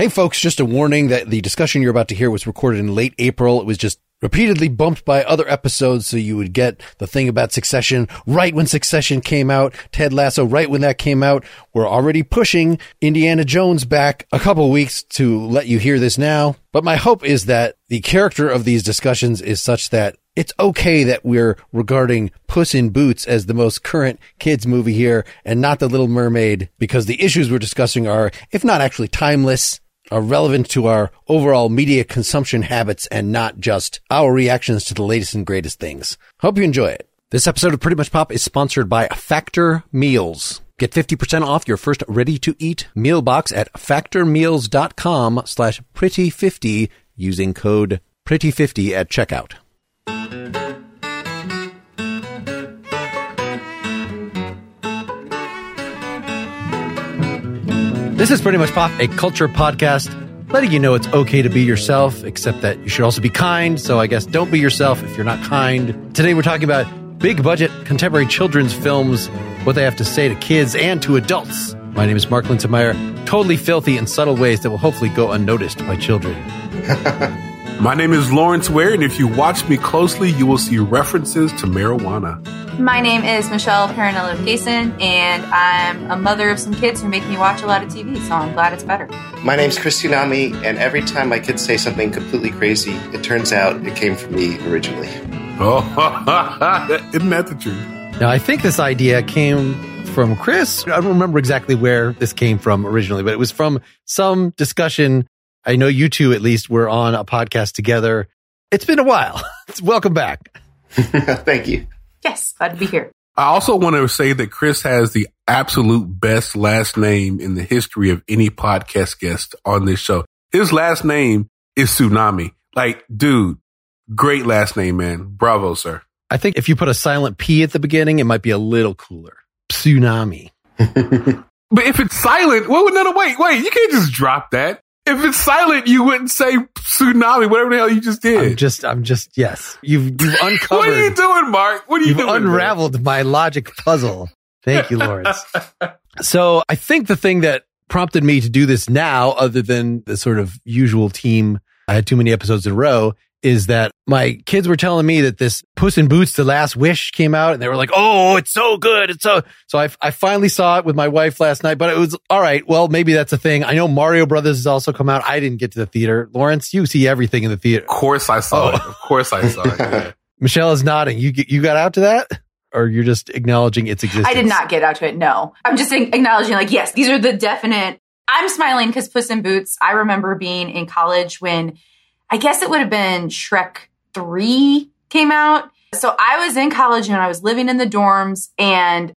Hey folks, just a warning that the discussion you're about to hear was recorded in late April. It was just repeatedly bumped by other episodes so you would get the thing about Succession right when Succession came out, Ted Lasso right when that came out. We're already pushing Indiana Jones back a couple weeks to let you hear this now. But my hope is that the character of these discussions is such that it's okay that we're regarding Puss in Boots as the most current kids movie here and not The Little Mermaid because the issues we're discussing are, if not actually timeless, are relevant to our overall media consumption habits and not just our reactions to the latest and greatest things. Hope you enjoy it. This episode of Pretty Much Pop is sponsored by Factor Meals. Get 50% off your first ready-to-eat meal box at factormeals.com slash pretty50 using code pretty50 at checkout. This is Pretty Much Pop, a culture podcast letting you know it's okay to be yourself, except that you should also be kind. So I guess don't be yourself if you're not kind. Today we're talking about big budget contemporary children's films, what they have to say to kids and to adults. My name is Mark Linsenmayer, totally filthy in subtle ways that will hopefully go unnoticed by children. My name is Lawrence Ware, and if you watch me closely, you will see references to marijuana. My name is Michelle Parrinello-Cason, and I'm a mother of some kids who make me watch a lot of TV, so I'm glad it's better. My name's Chris Sunami, and every time my kids say something completely crazy, it turns out it came from me originally. Oh, isn't that the truth? Now, I think this idea came from Chris. I don't remember exactly where this came from originally, but it was from some discussion. I know you two at least were on a podcast together. It's been a while. Welcome back. Thank you. Yes, glad to be here. I also want to say that Chris has the absolute best last name in the history of any podcast guest on this show. His last name is Sunami. Like, dude, great last name, man. Bravo, sir. I think if you put a silent P at the beginning, it might be a little cooler. Tsunami. But if it's silent, well, no, no, wait, wait, you can't just drop that. If it's silent, you wouldn't say tsunami, whatever the hell you just did. I'm just, I'm just, yes. You've, you've uncovered. what are you doing, Mark? What are you You've doing? unraveled my logic puzzle. Thank you, Lawrence. so I think the thing that prompted me to do this now, other than the sort of usual team, I had too many episodes in a row, is that my kids were telling me that this Puss in Boots, The Last Wish came out and they were like, Oh, it's so good. It's so, so I, I finally saw it with my wife last night, but it was all right. Well, maybe that's a thing. I know Mario Brothers has also come out. I didn't get to the theater. Lawrence, you see everything in the theater. Of course I saw Oh. it. Of course I saw it. Yeah. Michelle is nodding. You, you got out to that or you're just acknowledging its existence? I did not get out to it. No, I'm just acknowledging, like, yes, these are the definite. I'm smiling because Puss in Boots. I remember being in college when I guess it would have been Shrek three came out. So I was in college and I was living in the dorms, and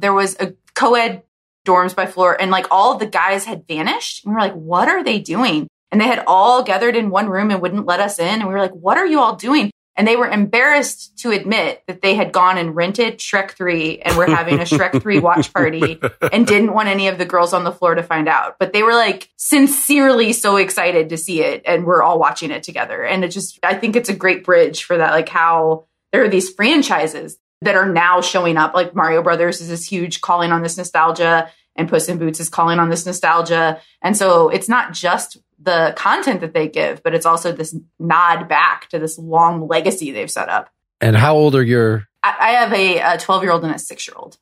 there was a co-ed dorms by floor, and like all the guys had vanished. And we were like, "What are they doing?" And they had all gathered in one room and wouldn't let us in. And we were like, "What are you all doing?" And they were embarrassed to admit that they had gone and rented Shrek 3 and were having a Shrek 3 watch party and didn't want any of the girls on the floor to find out. But they were like sincerely so excited to see it and we're all watching it together. And it just, I think it's a great bridge for that, like how there are these franchises that are now showing up. Like Mario Brothers is this huge calling on this nostalgia and Puss in Boots is calling on this nostalgia. And so it's not just the content that they give, but it's also this nod back to this long legacy they've set up. And how old are your, I, I have a 12 year old and a six year old.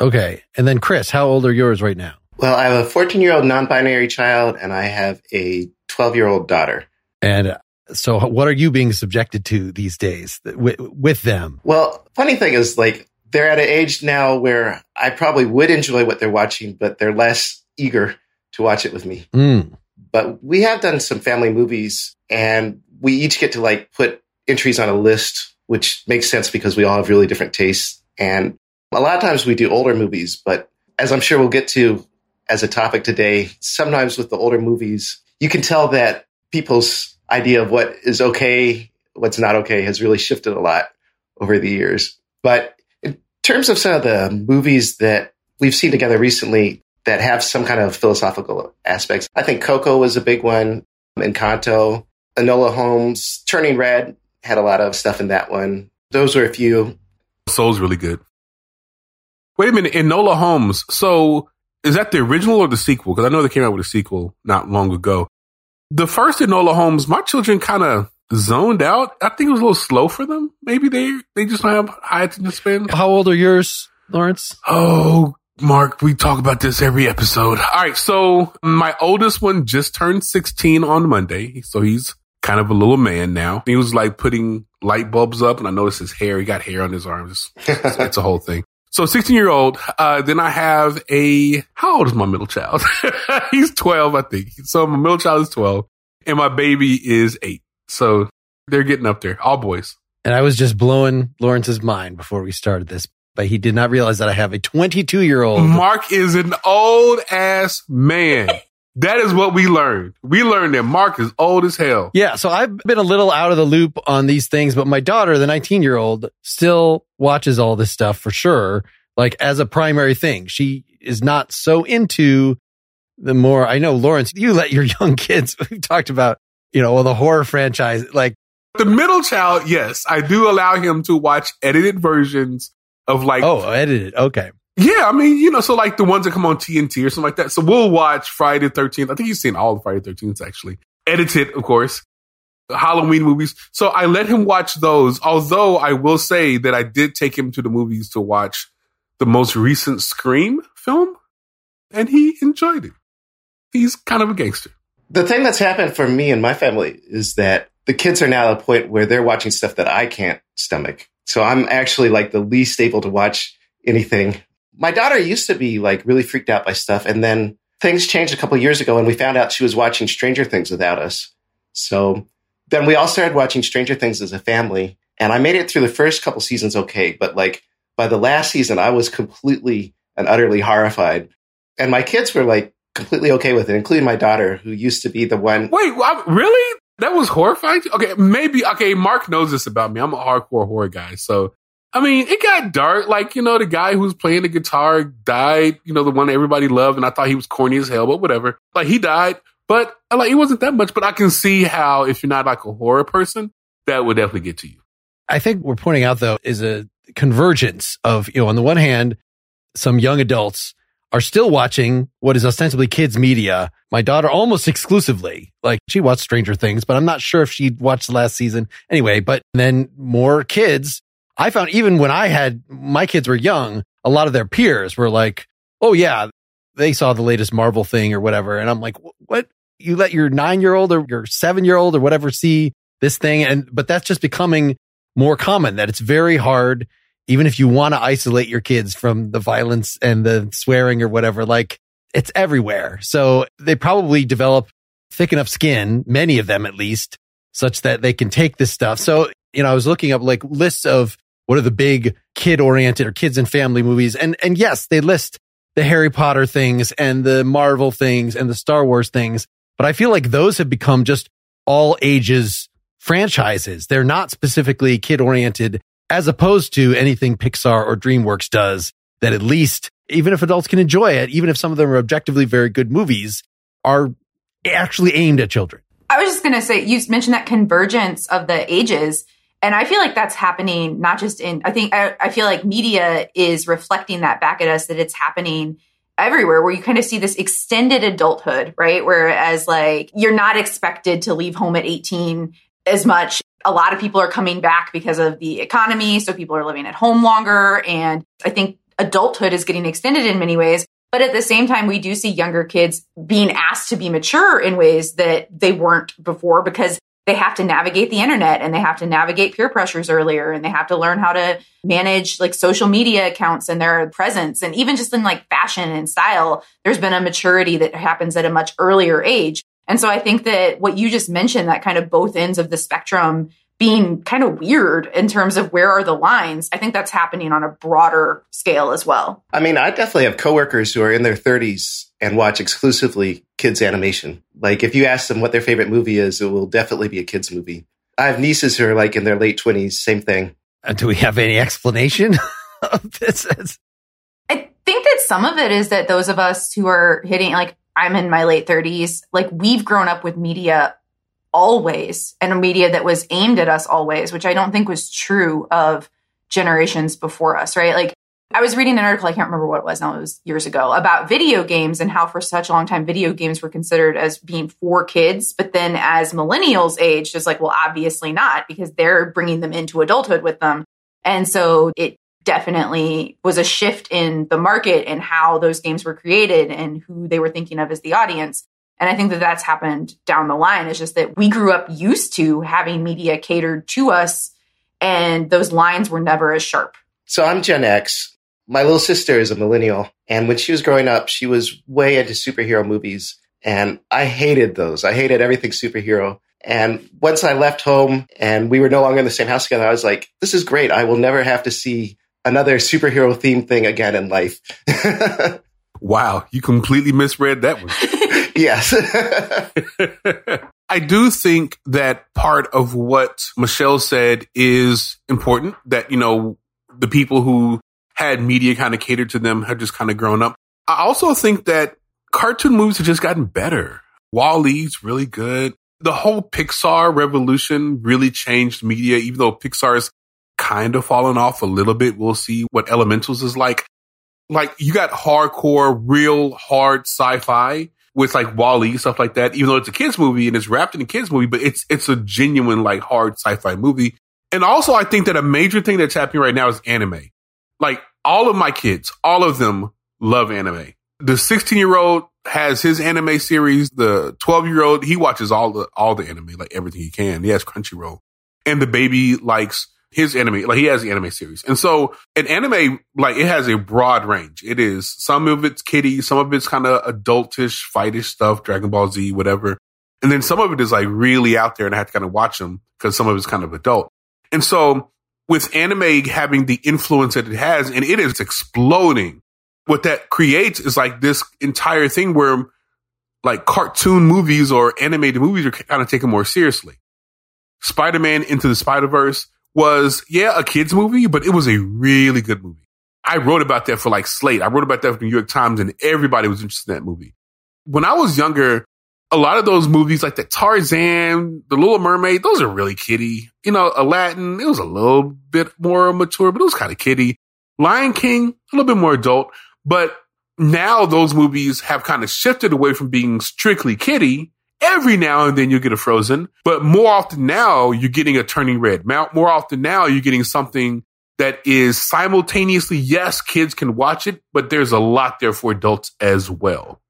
okay. And then Chris, how old are yours right now? Well, I have a 14 year old non binary child, and I have a 12 year old daughter. And so what are you being subjected to these days with, with them? Well, funny thing is, like, they're at an age now where I probably would enjoy what they're watching, but they're less eager to watch it with me. Mm. But we have done some family movies, and we each get to like put entries on a list, which makes sense because we all have really different tastes. And a lot of times we do older movies, but as I'm sure we'll get to as a topic today, sometimes with the older movies, you can tell that people's idea of what is okay, what's not okay has really shifted a lot over the years. But in terms of some of the movies that we've seen together recently that have some kind of philosophical aspects, I think Coco was a big one, Encanto, Enola Holmes, Turning Red had a lot of stuff in that one. Those were a few. Soul's really good. Wait a minute, Enola Holmes. So is that the original or the sequel? Because I know they came out with a sequel not long ago. the first Enola Holmes, my children kind of zoned out. I think it was a little slow for them. Maybe they they just don't have high attention span. How old are yours, Lawrence? Oh, Mark, we talk about this every episode. All right, so my oldest one just turned 16 on Monday, so he's kind of a little man now. He was like putting light bulbs up, and I noticed his hair. He got hair on his arms. It's, it's a whole thing. So 16 year old. Uh, then I have a, how old is my middle child? He's 12, I think. So my middle child is 12 and my baby is eight. So they're getting up there, all boys. And I was just blowing Lawrence's mind before we started this, but he did not realize that I have a 22 year old. Mark is an old ass man. That is what we learned. We learned that Mark is old as hell. Yeah. So I've been a little out of the loop on these things, but my daughter, the 19 year old, still watches all this stuff for sure. Like as a primary thing, she is not so into the more I know, Lawrence, you let your young kids, we've talked about, you know, well, the horror franchise, like The middle child, yes, I do allow him to watch edited versions of like, oh, edited. Okay. yeah, I mean, you know, so like the ones that come on TNT or something like that. So we'll watch Friday the 13th. I think you've seen all the Friday the 13th actually. Edited, of course. Halloween movies. So I let him watch those. Although I will say that I did take him to the movies to watch the most recent Scream film and he enjoyed it. He's kind of a gangster. The thing that's happened for me and my family is that the kids are now at a point where they're watching stuff that I can't stomach. So I'm actually like the least able to watch anything. My daughter used to be like really freaked out by stuff. And then things changed a couple years ago and we found out she was watching Stranger Things without us. So then we all started watching Stranger Things as a family. And I made it through the first couple seasons okay. But like by the last season, I was completely and utterly horrified. And my kids were like completely okay with it, including my daughter, who used to be the one. Wait, really? That was horrifying? Okay, maybe, okay, Mark knows this about me. I'm a hardcore horror guy. So, I mean, it got dark. Like, you know, the guy who was playing the guitar died, you know, the one everybody loved, and I thought he was corny as hell, but whatever. Like, he died, but uh, like, it wasn't that much, but I can see how if you're not like a horror person, that would definitely get to you. I think we're pointing out though is a convergence of, you know, on the one hand, some young adults are still watching what is ostensibly kids media. My daughter almost exclusively, like she watched Stranger Things, but I'm not sure if she watched the last season anyway, but then more kids. I found even when I had my kids were young, a lot of their peers were like, Oh yeah, they saw the latest Marvel thing or whatever. And I'm like, what? You let your nine year old or your seven year old or whatever see this thing. And, but that's just becoming more common that it's very hard even if you want to isolate your kids from the violence and the swearing or whatever, like it's everywhere. So they probably develop thick enough skin, many of them at least, such that they can take this stuff. So, you know, I was looking up like lists of what are the big kid oriented or kids and family movies. And, and yes, they list the Harry Potter things and the Marvel things and the Star Wars things. But I feel like those have become just all ages franchises. They're not specifically kid oriented as opposed to anything Pixar or DreamWorks does that at least, even if adults can enjoy it, even if some of them are objectively very good movies, are actually aimed at children. I was just going to say, you mentioned that convergence of the ages. And I feel like that's happening not just in, I think, I, I feel like media is reflecting that back at us that it's happening everywhere where you kind of see this extended adulthood, right? Whereas like you're not expected to leave home at 18 as much. A lot of people are coming back because of the economy. So people are living at home longer. And I think adulthood is getting extended in many ways. But at the same time, we do see younger kids being asked to be mature in ways that they weren't before because they have to navigate the internet and they have to navigate peer pressures earlier and they have to learn how to manage like social media accounts and their presence. And even just in like fashion and style, there's been a maturity that happens at a much earlier age. And so I think that what you just mentioned, that kind of both ends of the spectrum being kind of weird in terms of where are the lines, I think that's happening on a broader scale as well. I mean, I definitely have coworkers who are in their 30s and watch exclusively kids animation. Like if you ask them what their favorite movie is, it will definitely be a kids movie. I have nieces who are like in their late 20s, same thing. Uh, do we have any explanation of this? I think that some of it is that those of us who are hitting like I'm in my late 30s, like we've grown up with media always and a media that was aimed at us always, which I don't think was true of generations before us, right? Like I was reading an article, I can't remember what it was now, it was years ago, about video games and how for such a long time video games were considered as being for kids. But then as millennials aged, it's like, well, obviously not because they're bringing them into adulthood with them. And so it definitely was a shift in the market and how those games were created and who they were thinking of as the audience. And I think that that's happened down the line. It's just that we grew up used to having media catered to us and those lines were never as sharp. So I'm Gen X. My little sister is a millennial. And when she was growing up, she was way into superhero movies. And I hated those. I hated everything superhero. And once I left home and we were no longer in the same house together, I was like, this is great. I will never have to see another superhero themed thing again in life. wow. You completely misread that one. yes. I do think that part of what Michelle said is important that, you know, the people who had media kind of catered to them have just kind of grown up. I also think that cartoon movies have just gotten better. WALL-E's really good. The whole Pixar revolution really changed media, even though Pixar's kind of fallen off a little bit. We'll see what Elementals is like. Like you got hardcore, real hard sci-fi with like WALL-E, stuff like that, even though it's a kids movie and it's wrapped in a kids movie, but it's, it's a genuine, like hard sci-fi movie. And also I think that a major thing that's happening right now is anime. Like all of my kids, all of them love anime. The 16 year old has his anime series. The 12 year old, he watches all the, all the anime, like everything he can. He has Crunchyroll and the baby likes his anime, like he has the anime series. And so an anime, like it has a broad range. It is some of it's kiddie, some of it's kind of adultish, fightish stuff, Dragon Ball Z, whatever. And then some of it is like really out there and I have to kind of watch them because some of it's kind of adult. And so with anime having the influence that it has and it is exploding, what that creates is like this entire thing where like cartoon movies or animated movies are kind of taken more seriously. Spider-Man into the Spider-Verse was, yeah, a kid's movie, but it was a really good movie. I wrote about that for like Slate. I wrote about that for the New York Times and everybody was interested in that movie. When I was younger, a lot of those movies like the Tarzan, The Little Mermaid, those are really kiddie. You know, Aladdin, it was a little bit more mature, but it was kind of kiddie. Lion King, a little bit more adult, but now those movies have kind of shifted away from being strictly kiddie Every now and then you'll get a Frozen, but more often now you're getting a Turning Red. More often now you're getting something that is simultaneously, yes, kids can watch it, but there's a lot there for adults as well.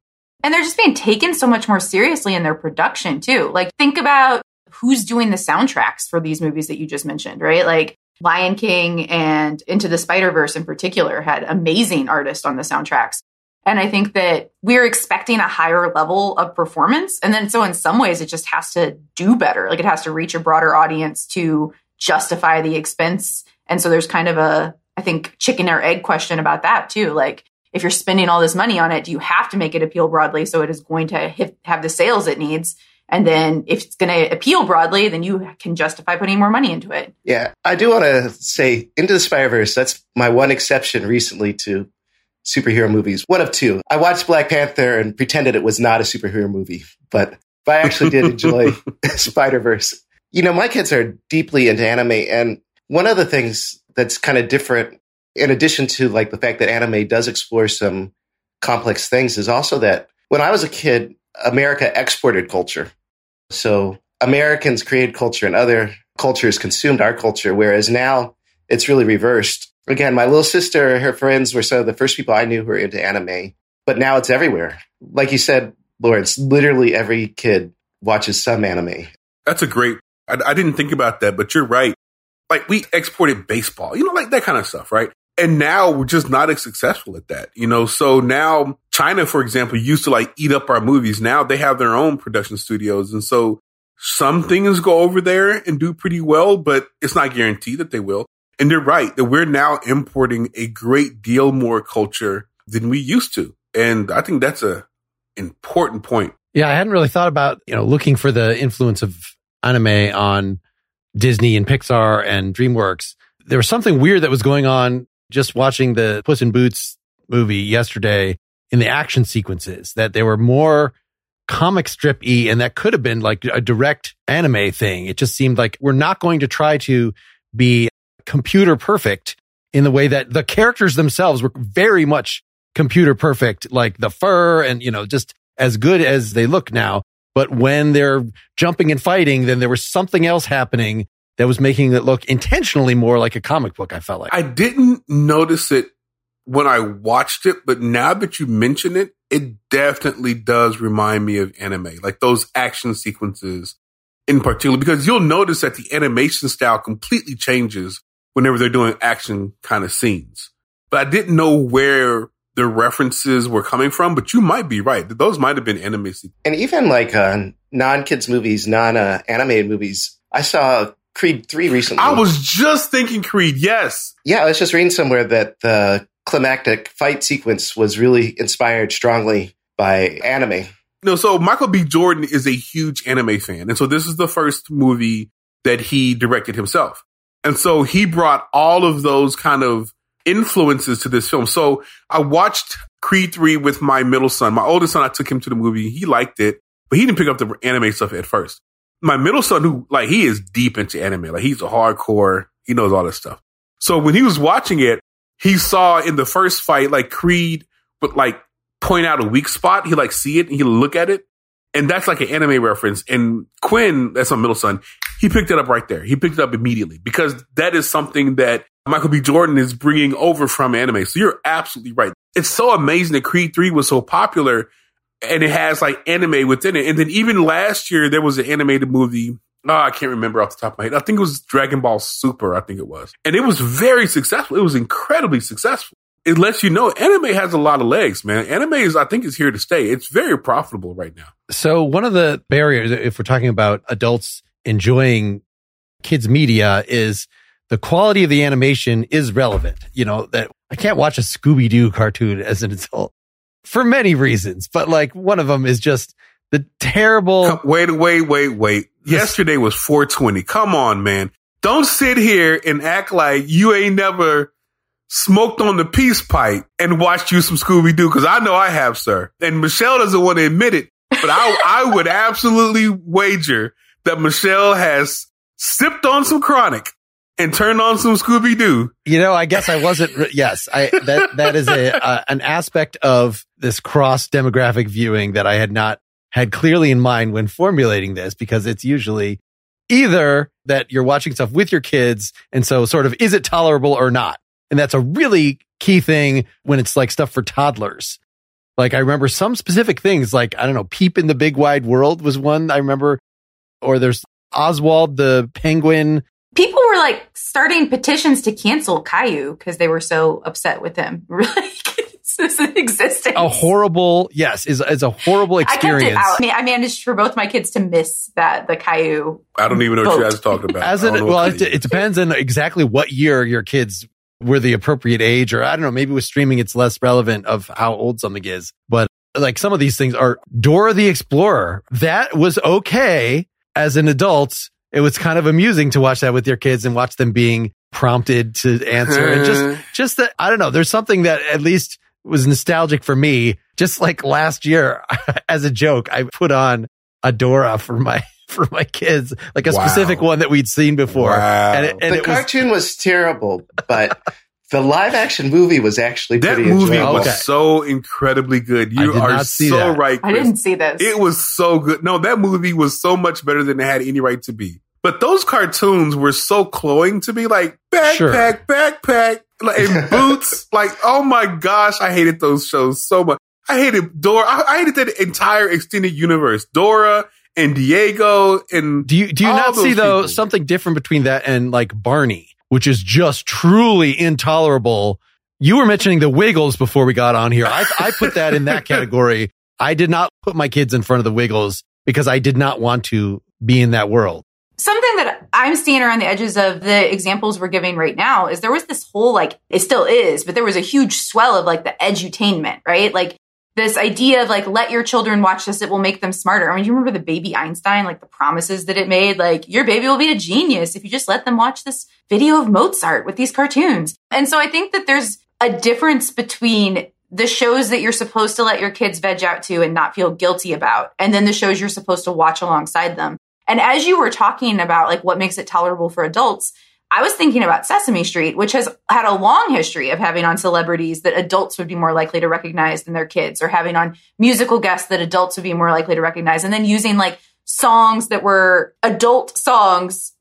And they're just being taken so much more seriously in their production too. Like think about who's doing the soundtracks for these movies that you just mentioned, right? Like Lion King and Into the Spider Verse in particular had amazing artists on the soundtracks. And I think that we're expecting a higher level of performance. And then so in some ways, it just has to do better. Like it has to reach a broader audience to justify the expense. And so there's kind of a, I think, chicken or egg question about that too. Like if you're spending all this money on it, do you have to make it appeal broadly so it is going to have the sales it needs? And then if it's going to appeal broadly, then you can justify putting more money into it. Yeah. I do want to say Into the Spider Verse, that's my one exception recently to superhero movies. One of two. I watched Black Panther and pretended it was not a superhero movie, but, but I actually did enjoy Spider Verse. You know, my kids are deeply into anime, and one of the things that's kind of different, in addition to like the fact that anime does explore some complex things, is also that when I was a kid, America exported culture. So Americans created culture and other cultures consumed our culture, whereas now it's really reversed again, my little sister, her friends were some of the first people I knew who were into anime, but now it's everywhere. Like you said, Lawrence, literally every kid watches some anime. That's a great, I, I didn't think about that, but you're right. Like we exported baseball, you know, like that kind of stuff, right? And now we're just not as successful at that, you know? So now China, for example, used to like eat up our movies. Now they have their own production studios. And so some things go over there and do pretty well, but it's not guaranteed that they will. And you're right that we're now importing a great deal more culture than we used to. And I think that's a important point. Yeah, I hadn't really thought about, you know, looking for the influence of anime on Disney and Pixar and DreamWorks. There was something weird that was going on just watching the Puss in Boots movie yesterday in the action sequences that they were more comic strip y and that could have been like a direct anime thing. It just seemed like we're not going to try to be computer perfect in the way that the characters themselves were very much computer perfect, like the fur and, you know, just as good as they look now. But when they're jumping and fighting, then there was something else happening that was making it look intentionally more like a comic book. I felt like I didn't notice it when I watched it, but now that you mention it, it definitely does remind me of anime, like those action sequences in particular, because you'll notice that the animation style completely changes whenever they're doing action kind of scenes. But I didn't know where the references were coming from, but you might be right. Those might have been anime sequences. And even like uh, non kids movies, non uh, animated movies, I saw Creed 3 recently. I was just thinking Creed, yes. Yeah, I was just reading somewhere that the climactic fight sequence was really inspired strongly by anime. No, so Michael B. Jordan is a huge anime fan. And so this is the first movie that he directed himself. And so he brought all of those kind of influences to this film. So I watched Creed 3 with my middle son. My oldest son, I took him to the movie. He liked it, but he didn't pick up the anime stuff at first. My middle son, who like, he is deep into anime. Like he's a hardcore. He knows all this stuff. So when he was watching it, he saw in the first fight, like Creed would like point out a weak spot. He like see it and he look at it. And that's like an anime reference. And Quinn, that's my middle son, he picked it up right there. He picked it up immediately because that is something that Michael B. Jordan is bringing over from anime. So you're absolutely right. It's so amazing that Creed 3 was so popular and it has like anime within it. And then even last year, there was an animated movie Oh, I can't remember off the top of my head. I think it was Dragon Ball Super. I think it was. And it was very successful. It was incredibly successful. It lets you know anime has a lot of legs, man. Anime is, I think, is here to stay. It's very profitable right now. So one of the barriers, if we're talking about adults enjoying kids media is the quality of the animation is relevant. You know, that I can't watch a Scooby Doo cartoon as an adult for many reasons, but like one of them is just the terrible. Wait, wait, wait, wait. Yesterday was 420. Come on, man. Don't sit here and act like you ain't never smoked on the peace pipe and watched you some Scooby Doo because I know I have, sir. And Michelle doesn't want to admit it, but I, I would absolutely wager that Michelle has sipped on some chronic and turned on some Scooby Doo. You know, I guess I wasn't. yes, I that that is a uh, an aspect of this cross demographic viewing that I had not had clearly in mind when formulating this because it's usually either that you're watching stuff with your kids. And so sort of, is it tolerable or not? And that's a really key thing when it's like stuff for toddlers. Like I remember some specific things like, I don't know, Peep and the Big Wide World was one I remember, or there's Oswald the Penguin. People were like starting petitions to cancel Caillou because they were so upset with him. Really? existence. A horrible, yes, is is a horrible experience. I, I, mean, I managed for both my kids to miss that the Caillou. I don't even know boat. what you guys talking about. As it, well, it, it depends on exactly what year your kids were the appropriate age, or I don't know, maybe with streaming it's less relevant of how old something is. But like some of these things are Dora the Explorer. That was okay as an adult. It was kind of amusing to watch that with your kids and watch them being prompted to answer and just, just that, I don't know, there's something that at least was nostalgic for me. Just like last year, as a joke, I put on Adora for my for my kids, like a wow. specific one that we'd seen before. Wow. And, it, and the cartoon was, was terrible, but the live action movie was actually that movie enjoyable. was okay. so incredibly good. You are so that. right. Chris. I didn't see this. It was so good. No, that movie was so much better than it had any right to be. But those cartoons were so cloying to me, like backpack, sure. backpack, like in boots. like, oh my gosh, I hated those shows so much. I hated Dora. I, I hated that entire extended universe. Dora and Diego and do you do you not see though something different between that and like Barney, which is just truly intolerable. You were mentioning the Wiggles before we got on here. I, I put that in that category. I did not put my kids in front of the Wiggles because I did not want to be in that world something that I'm seeing around the edges of the examples we're giving right now is there was this whole like it still is, but there was a huge swell of like the edutainment, right? Like this idea of like let your children watch this, it will make them smarter. I mean, you remember the baby Einstein, like the promises that it made, like your baby will be a genius if you just let them watch this video of Mozart with these cartoons. And so I think that there's a difference between the shows that you're supposed to let your kids veg out to and not feel guilty about, and then the shows you're supposed to watch alongside them. And as you were talking about like what makes it tolerable for adults, I was thinking about Sesame Street, which has had a long history of having on celebrities that adults would be more likely to recognize than their kids, or having on musical guests that adults would be more likely to recognize, and then using like songs that were adult songs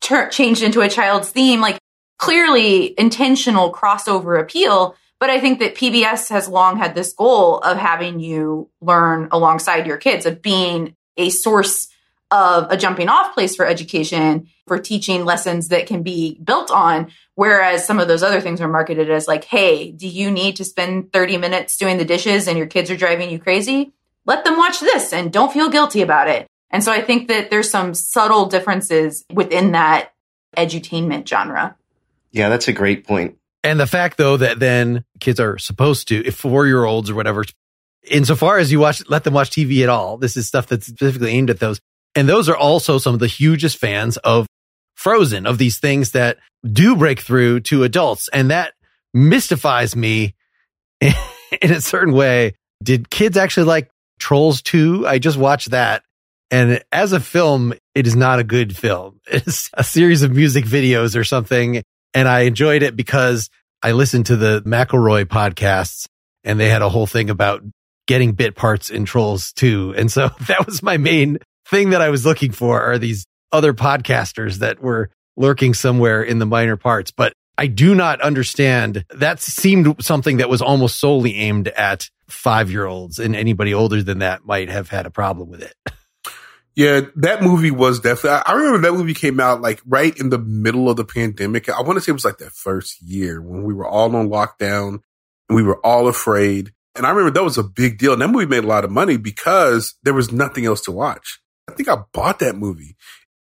ter- changed into a child's theme, like clearly intentional crossover appeal. But I think that PBS has long had this goal of having you learn alongside your kids, of being a source of a jumping off place for education, for teaching lessons that can be built on. Whereas some of those other things are marketed as like, hey, do you need to spend 30 minutes doing the dishes and your kids are driving you crazy? Let them watch this and don't feel guilty about it. And so I think that there's some subtle differences within that edutainment genre. Yeah, that's a great point. And the fact though that then kids are supposed to, if four year olds or whatever, insofar as you watch, let them watch TV at all. This is stuff that's specifically aimed at those. And those are also some of the hugest fans of Frozen, of these things that do break through to adults. And that mystifies me in a certain way. Did kids actually like Trolls 2? I just watched that. And as a film, it is not a good film. It's a series of music videos or something. And I enjoyed it because I listened to the McElroy podcasts and they had a whole thing about getting bit parts in Trolls 2. And so that was my main thing that I was looking for are these other podcasters that were lurking somewhere in the minor parts. But I do not understand. That seemed something that was almost solely aimed at five year olds and anybody older than that might have had a problem with it. Yeah, that movie was definitely. I remember that movie came out like right in the middle of the pandemic. I want to say it was like that first year when we were all on lockdown and we were all afraid. And I remember that was a big deal. And that movie made a lot of money because there was nothing else to watch. I think I bought that movie.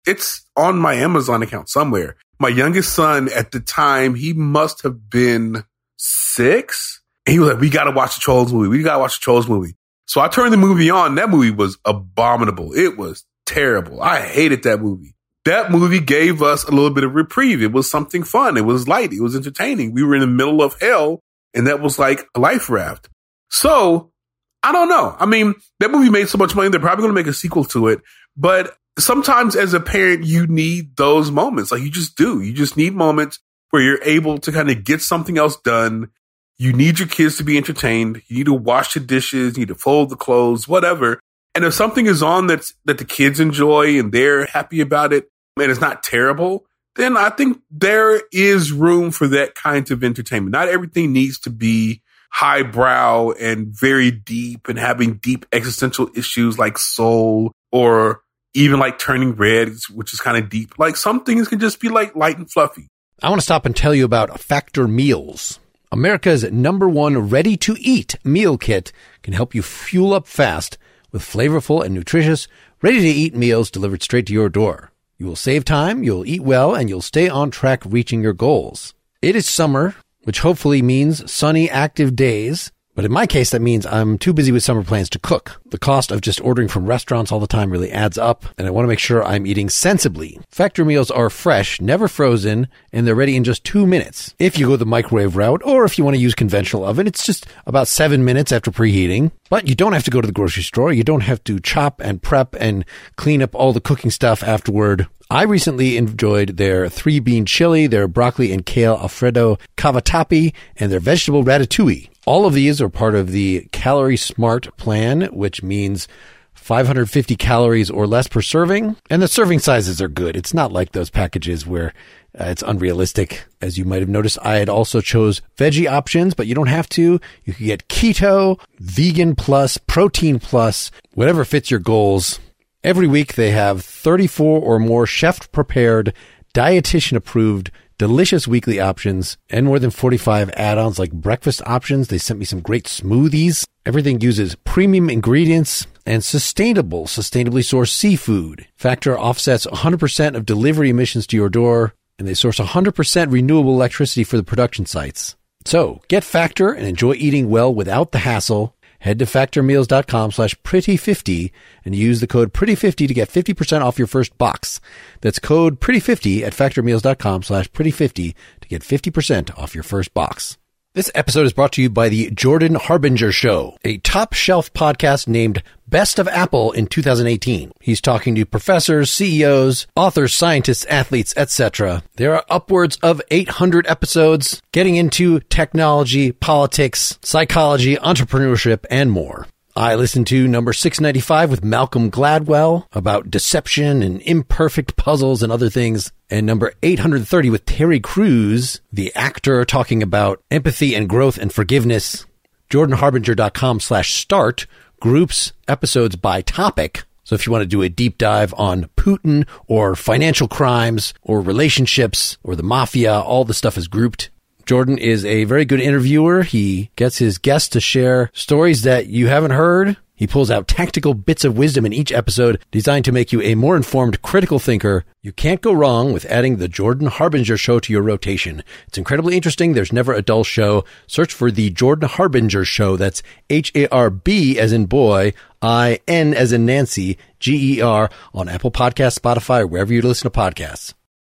It's on my Amazon account somewhere. My youngest son at the time, he must have been six. And he was like, we got to watch the Trolls movie. We got to watch the Trolls movie. So I turned the movie on. That movie was abominable. It was terrible. I hated that movie. That movie gave us a little bit of reprieve. It was something fun. It was light. It was entertaining. We were in the middle of hell and that was like a life raft. So I don't know. I mean, that movie made so much money. They're probably going to make a sequel to it, but sometimes as a parent, you need those moments. Like you just do. You just need moments where you're able to kind of get something else done you need your kids to be entertained. You need to wash the dishes. You need to fold the clothes, whatever. And if something is on that's, that the kids enjoy and they're happy about it and it's not terrible, then I think there is room for that kind of entertainment. Not everything needs to be highbrow and very deep and having deep existential issues like soul or even like turning red, which is kind of deep. Like some things can just be like light and fluffy. I want to stop and tell you about Factor Meals. America's number one ready to eat meal kit can help you fuel up fast with flavorful and nutritious ready to eat meals delivered straight to your door. You will save time, you'll eat well, and you'll stay on track reaching your goals. It is summer, which hopefully means sunny, active days but in my case, that means I'm too busy with summer plans to cook. The cost of just ordering from restaurants all the time really adds up, and I want to make sure I'm eating sensibly. Factor meals are fresh, never frozen, and they're ready in just two minutes. If you go the microwave route, or if you want to use conventional oven, it's just about seven minutes after preheating. But you don't have to go to the grocery store. You don't have to chop and prep and clean up all the cooking stuff afterward. I recently enjoyed their three bean chili, their broccoli and kale Alfredo cavatappi, and their vegetable ratatouille. All of these are part of the Calorie Smart plan, which means 550 calories or less per serving. And the serving sizes are good. It's not like those packages where uh, it's unrealistic. As you might have noticed, I had also chose veggie options, but you don't have to. You can get keto, vegan plus, protein plus, whatever fits your goals. Every week they have 34 or more chef prepared, dietitian approved delicious weekly options, and more than 45 add-ons like breakfast options. They sent me some great smoothies. Everything uses premium ingredients and sustainable, sustainably sourced seafood. Factor offsets 100% of delivery emissions to your door, and they source 100% renewable electricity for the production sites. So get Factor and enjoy eating well without the hassle Head to factormeals.com slash pretty50 and use the code pretty50 to get 50% off your first box. That's code pretty50 at factormeals.com slash pretty50 to get 50% off your first box. This episode is brought to you by the Jordan Harbinger Show, a top shelf podcast named Best of Apple in 2018. He's talking to professors, CEOs, authors, scientists, athletes, etc. There are upwards of 800 episodes getting into technology, politics, psychology, entrepreneurship, and more. I listened to number 695 with Malcolm Gladwell about deception and imperfect puzzles and other things. And number 830 with Terry Crews, the actor talking about empathy and growth and forgiveness. JordanHarbinger.com slash start groups episodes by topic. So if you want to do a deep dive on Putin or financial crimes or relationships or the mafia, all the stuff is grouped Jordan is a very good interviewer. He gets his guests to share stories that you haven't heard. He pulls out tactical bits of wisdom in each episode designed to make you a more informed critical thinker. You can't go wrong with adding the Jordan Harbinger show to your rotation. It's incredibly interesting. There's never a dull show. Search for the Jordan Harbinger show. That's H-A-R-B as in boy, I-N as in Nancy, G-E-R on Apple Podcasts, Spotify, or wherever you listen to podcasts.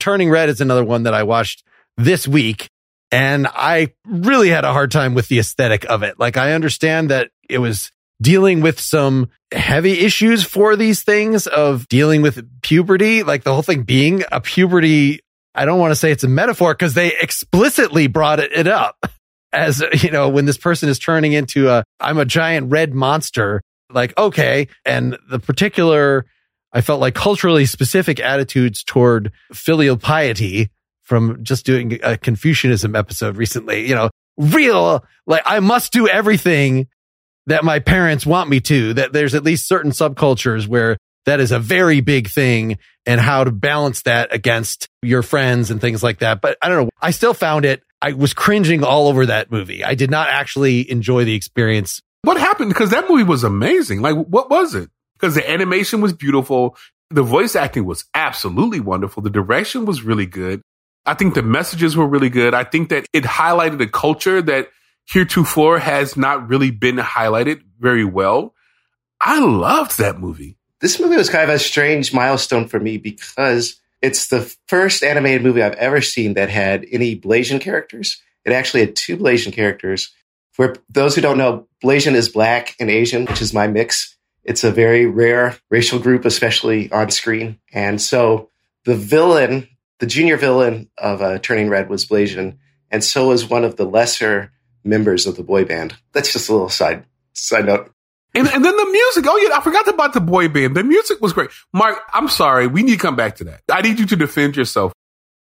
Turning Red is another one that I watched this week. And I really had a hard time with the aesthetic of it. Like I understand that it was dealing with some heavy issues for these things of dealing with puberty, like the whole thing being a puberty. I don't want to say it's a metaphor because they explicitly brought it, up as, you know, when this person is turning into a, I'm a giant red monster, like, okay. And the particular I felt like culturally specific attitudes toward filial piety from just doing a Confucianism episode recently, you know, real, like I must do everything that my parents want me to, that there's at least certain subcultures where that is a very big thing and how to balance that against your friends and things like that. But I don't know. I still found it. I was cringing all over that movie. I did not actually enjoy the experience. What happened? Because that movie was amazing. Like, what was it? Because the animation was beautiful. The voice acting was absolutely wonderful. The direction was really good. I think the messages were really good. I think that it highlighted a culture that heretofore has not really been highlighted very well. I loved that movie. This movie was kind of a strange milestone for me because it's the first animated movie I've ever seen that had any Blasian characters. It actually had two Blasian characters. For those who don't know, Blasian is black and Asian, which is my mix. It's a very rare racial group, especially on screen. And so the villain, the junior villain of uh, Turning Red was Blasian, and so was one of the lesser members of the boy band. That's just a little side side note. And, and then the music. Oh yeah, I forgot about the boy band. The music was great. Mark, I'm sorry. We need to come back to that. I need you to defend yourself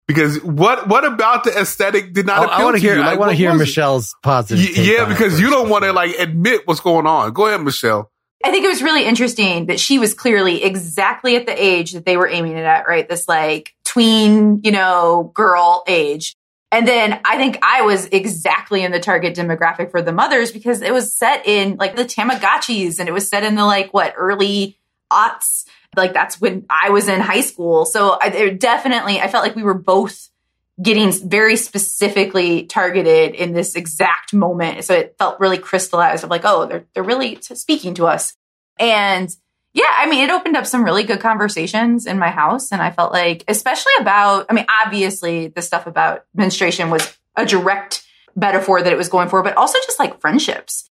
because what what about the aesthetic did not oh, appeal I want to hear. you? Like, I want to hear Michelle's positive. Y- yeah, because you don't want to like admit what's going on. Go ahead, Michelle. I think it was really interesting that she was clearly exactly at the age that they were aiming it at, right? This like tween, you know, girl age. And then I think I was exactly in the target demographic for the mothers because it was set in like the Tamagotchis and it was set in the like what early aughts. Like that's when I was in high school. So I definitely, I felt like we were both getting very specifically targeted in this exact moment. So it felt really crystallized of like, oh, they're, they're really speaking to us. And yeah, I mean, it opened up some really good conversations in my house. And I felt like, especially about, I mean, obviously the stuff about menstruation was a direct metaphor that it was going for, but also just like friendships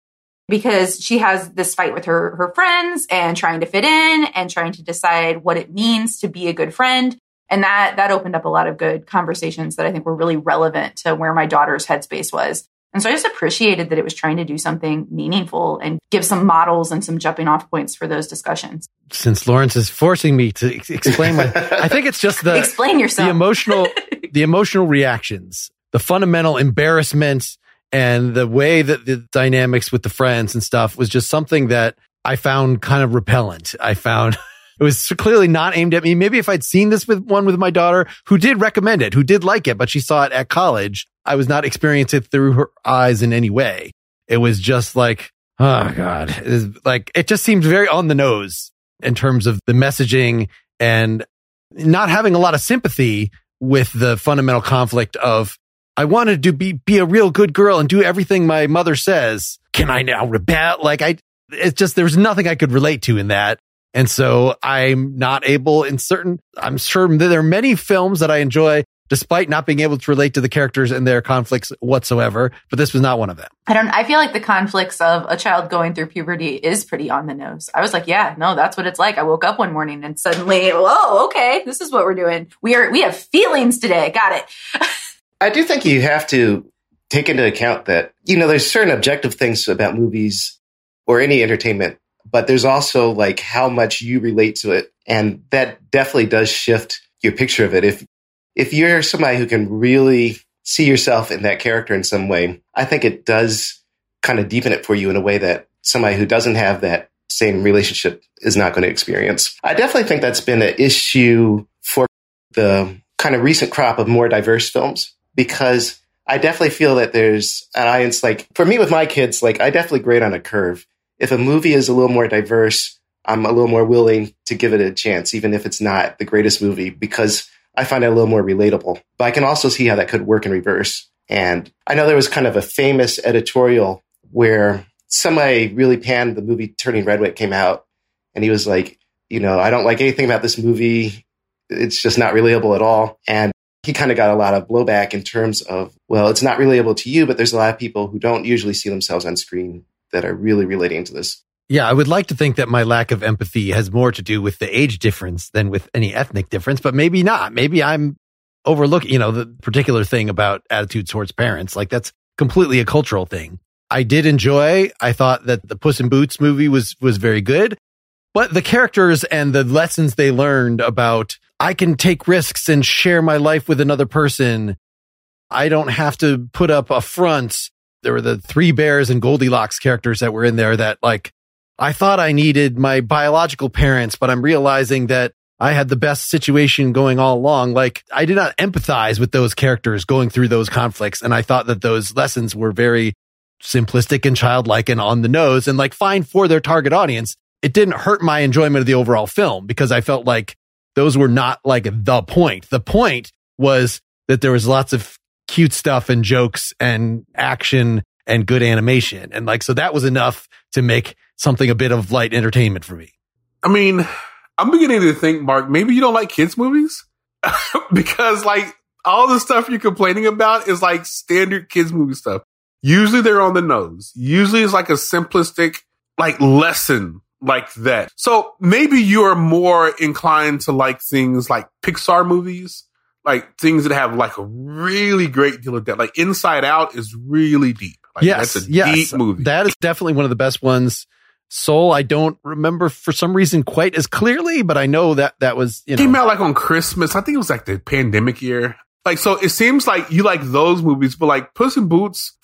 because she has this fight with her, her friends and trying to fit in and trying to decide what it means to be a good friend and that that opened up a lot of good conversations that I think were really relevant to where my daughter's headspace was. And so I just appreciated that it was trying to do something meaningful and give some models and some jumping off points for those discussions. Since Lawrence is forcing me to explain my, I think it's just the explain yourself, the emotional, the emotional reactions, the fundamental embarrassment, and the way that the dynamics with the friends and stuff was just something that I found kind of repellent. I found It was clearly not aimed at me. Maybe if I'd seen this with one with my daughter who did recommend it, who did like it, but she saw it at college, I was not experiencing it through her eyes in any way. It was just like, oh God, it is like, it just seemed very on the nose in terms of the messaging and not having a lot of sympathy with the fundamental conflict of I wanted to be be a real good girl and do everything my mother says. Can I now rebel? Like I, it's just there was nothing I could relate to in that, and so I'm not able in certain. I'm sure that there are many films that I enjoy despite not being able to relate to the characters and their conflicts whatsoever. But this was not one of them. I don't. I feel like the conflicts of a child going through puberty is pretty on the nose. I was like, yeah, no, that's what it's like. I woke up one morning and suddenly, whoa, okay, this is what we're doing. We are we have feelings today. Got it. I do think you have to take into account that, you know, there's certain objective things about movies or any entertainment, but there's also like how much you relate to it. And that definitely does shift your picture of it. If, if you're somebody who can really see yourself in that character in some way, I think it does kind of deepen it for you in a way that somebody who doesn't have that same relationship is not going to experience. I definitely think that's been an issue for the kind of recent crop of more diverse films because I definitely feel that there's an audience like for me with my kids, like I definitely grade on a curve. If a movie is a little more diverse, I'm a little more willing to give it a chance, even if it's not the greatest movie, because I find it a little more relatable. But I can also see how that could work in reverse. And I know there was kind of a famous editorial where somebody really panned the movie Turning Red when it came out. And he was like, you know, I don't like anything about this movie. It's just not relatable at all. And he kind of got a lot of blowback in terms of, well, it's not relatable to you, but there's a lot of people who don't usually see themselves on screen that are really relating to this. Yeah, I would like to think that my lack of empathy has more to do with the age difference than with any ethnic difference, but maybe not. Maybe I'm overlooking, you know, the particular thing about attitude towards parents. Like that's completely a cultural thing. I did enjoy. I thought that the Puss in Boots movie was was very good, but the characters and the lessons they learned about I can take risks and share my life with another person. I don't have to put up a front. There were the three bears and Goldilocks characters that were in there that like, I thought I needed my biological parents, but I'm realizing that I had the best situation going all along. Like I did not empathize with those characters going through those conflicts. And I thought that those lessons were very simplistic and childlike and on the nose and like fine for their target audience. It didn't hurt my enjoyment of the overall film because I felt like those were not like the point. The point was that there was lots of cute stuff and jokes and action and good animation. And like, so that was enough to make something a bit of light entertainment for me. I mean, I'm beginning to think, Mark, maybe you don't like kids' movies because like all the stuff you're complaining about is like standard kids' movie stuff. Usually they're on the nose. Usually it's like a simplistic, like lesson like that. So maybe you're more inclined to like things like Pixar movies, like things that have like a really great deal of depth. Like Inside Out is really deep. Like, yes, that's a yes. deep movie. That is definitely one of the best ones. Soul, I don't remember for some reason quite as clearly, but I know that that was you know Came out like on Christmas. I think it was like the pandemic year. Like so, it seems like you like those movies, but like Puss in Boots,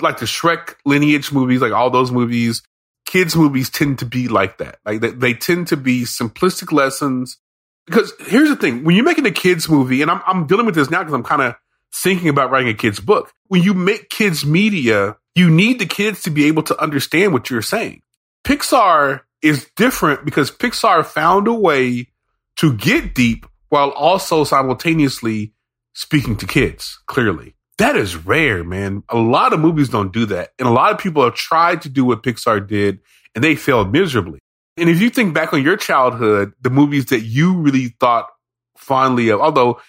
like the Shrek lineage movies, like all those movies, kids movies tend to be like that. Like they, they tend to be simplistic lessons. Because here's the thing: when you're making a kids movie, and I'm I'm dealing with this now because I'm kind of thinking about writing a kids book. When you make kids media, you need the kids to be able to understand what you're saying. Pixar is different because Pixar found a way to get deep while also simultaneously speaking to kids clearly. That is rare, man. A lot of movies don't do that. And a lot of people have tried to do what Pixar did and they failed miserably. And if you think back on your childhood, the movies that you really thought fondly of, although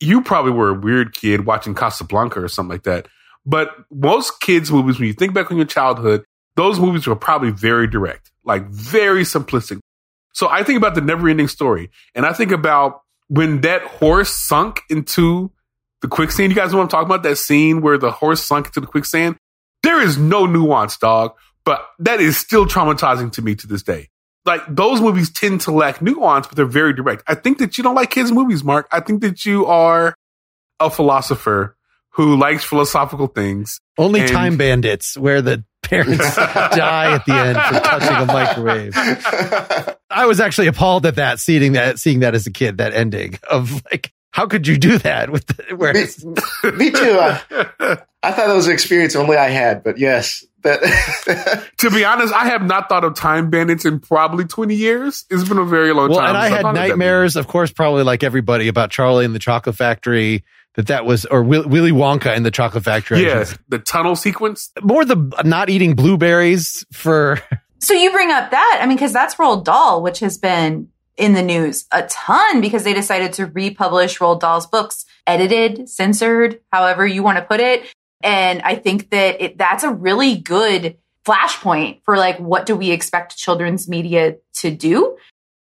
you probably were a weird kid watching Casablanca or something like that. But most kids' movies, when you think back on your childhood, those movies were probably very direct, like very simplistic. So I think about the never ending story and I think about when that horse sunk into the quicksand. You guys know what I'm talking about? That scene where the horse sunk into the quicksand. There is no nuance, dog, but that is still traumatizing to me to this day. Like those movies tend to lack nuance, but they're very direct. I think that you don't like kids' movies, Mark. I think that you are a philosopher who likes philosophical things. Only And- Time Bandits, where the parents die at the end for touching a microwave. I was actually appalled at that, seeing that, seeing that as a kid, that ending of like, how could you do that with the, where me, me too. Uh, I thought that was an experience only I had, but yes, that to be honest, I have not thought of Time Bandits in probably 20 years. It's been a very long well, time. and I since had thought of that nightmares, of course, probably like everybody about Charlie and the Chocolate Factory. That that was, or Will, Willy Wonka and the Chocolate Factory. movie. Yeah, the tunnel sequence. more the not eating blueberries for So you bring up that, I mean, because that's Roald Dahl, which has been in the news a ton because they decided to republish Roald Dahl's books, edited, censored, however you want to put it. And I think that it, that's a really good flashpoint for like, what do we expect children's media to do?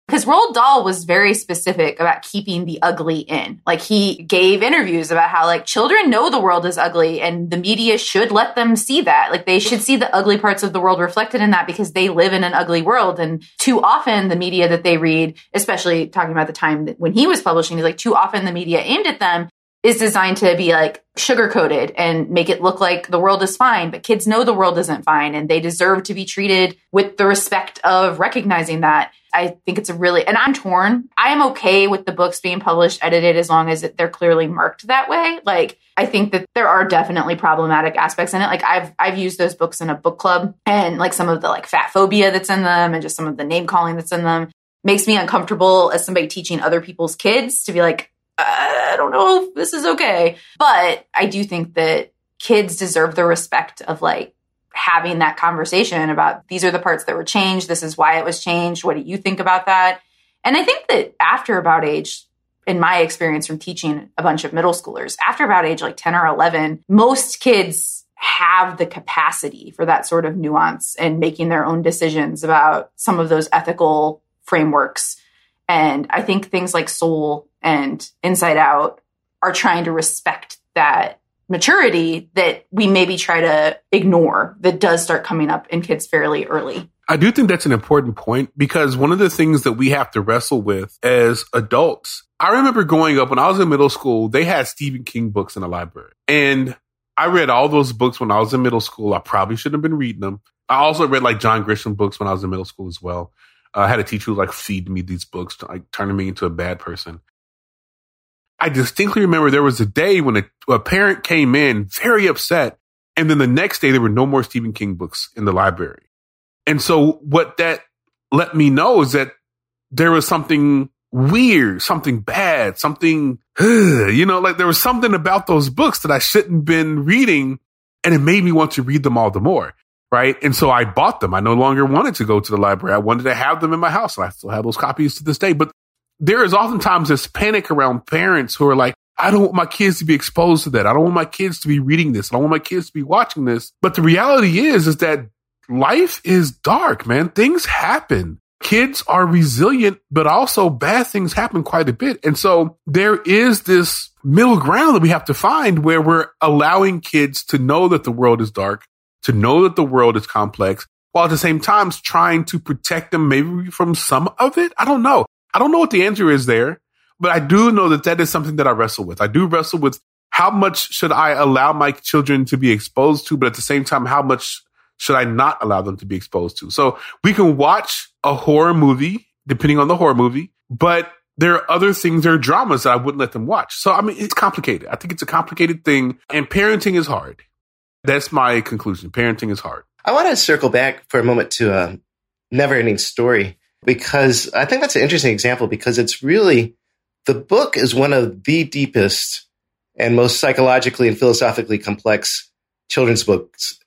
Because Roald Dahl was very specific about keeping the ugly in. Like he gave interviews about how like children know the world is ugly and the media should let them see that. Like they should see the ugly parts of the world reflected in that because they live in an ugly world. And too often the media that they read, especially talking about the time when he was publishing, is like too often the media aimed at them is designed to be like sugar coated and make it look like the world is fine. But kids know the world isn't fine and they deserve to be treated with the respect of recognizing that. I think it's a really, and I'm torn. I am okay with the books being published, edited, as long as they're clearly marked that way. Like, I think that there are definitely problematic aspects in it. Like, I've I've used those books in a book club, and like some of the like fat phobia that's in them, and just some of the name calling that's in them makes me uncomfortable as somebody teaching other people's kids to be like, I don't know if this is okay. But I do think that kids deserve the respect of like having that conversation about these are the parts that were changed. This is why it was changed. What do you think about that? And I think that after about age, in my experience from teaching a bunch of middle schoolers, after about age like 10 or 11, most kids have the capacity for that sort of nuance and making their own decisions about some of those ethical frameworks. And I think things like Soul and Inside Out are trying to respect that maturity that we maybe try to ignore that does start coming up in kids fairly early. I do think that's an important point because one of the things that we have to wrestle with as adults, I remember growing up when I was in middle school, they had Stephen King books in the library. And I read all those books when I was in middle school. I probably shouldn't have been reading them. I also read like John Grisham books when I was in middle school as well. Uh, I had a teacher who like feed me these books, like turning me into a bad person. I distinctly remember there was a day when a, a parent came in very upset, and then the next day there were no more Stephen King books in the library. And so what that let me know is that there was something weird, something bad, something, you know, like there was something about those books that I shouldn't been reading. And it made me want to read them all the more. Right. And so I bought them. I no longer wanted to go to the library. I wanted to have them in my house. And I still have those copies to this day. But there is oftentimes this panic around parents who are like, I don't want my kids to be exposed to that. I don't want my kids to be reading this. I don't want my kids to be watching this. But the reality is, is that life is dark, man. Things happen. Kids are resilient, but also bad things happen quite a bit. And so there is this middle ground that we have to find where we're allowing kids to know that the world is dark, to know that the world is complex, while at the same time trying to protect them maybe from some of it. I don't know. I don't know what the answer is there, but I do know that that is something that I wrestle with. I do wrestle with how much should I allow my children to be exposed to, but at the same time, how much should I not allow them to be exposed to? So we can watch a horror movie, depending on the horror movie, but there are other things, there are dramas that I wouldn't let them watch. So, I mean, it's complicated. I think it's a complicated thing and parenting is hard. That's my conclusion. Parenting is hard. I want to circle back for a moment to a never ending story because I think that's an interesting example because it's really the book is one of the deepest and most psychologically and philosophically complex children's books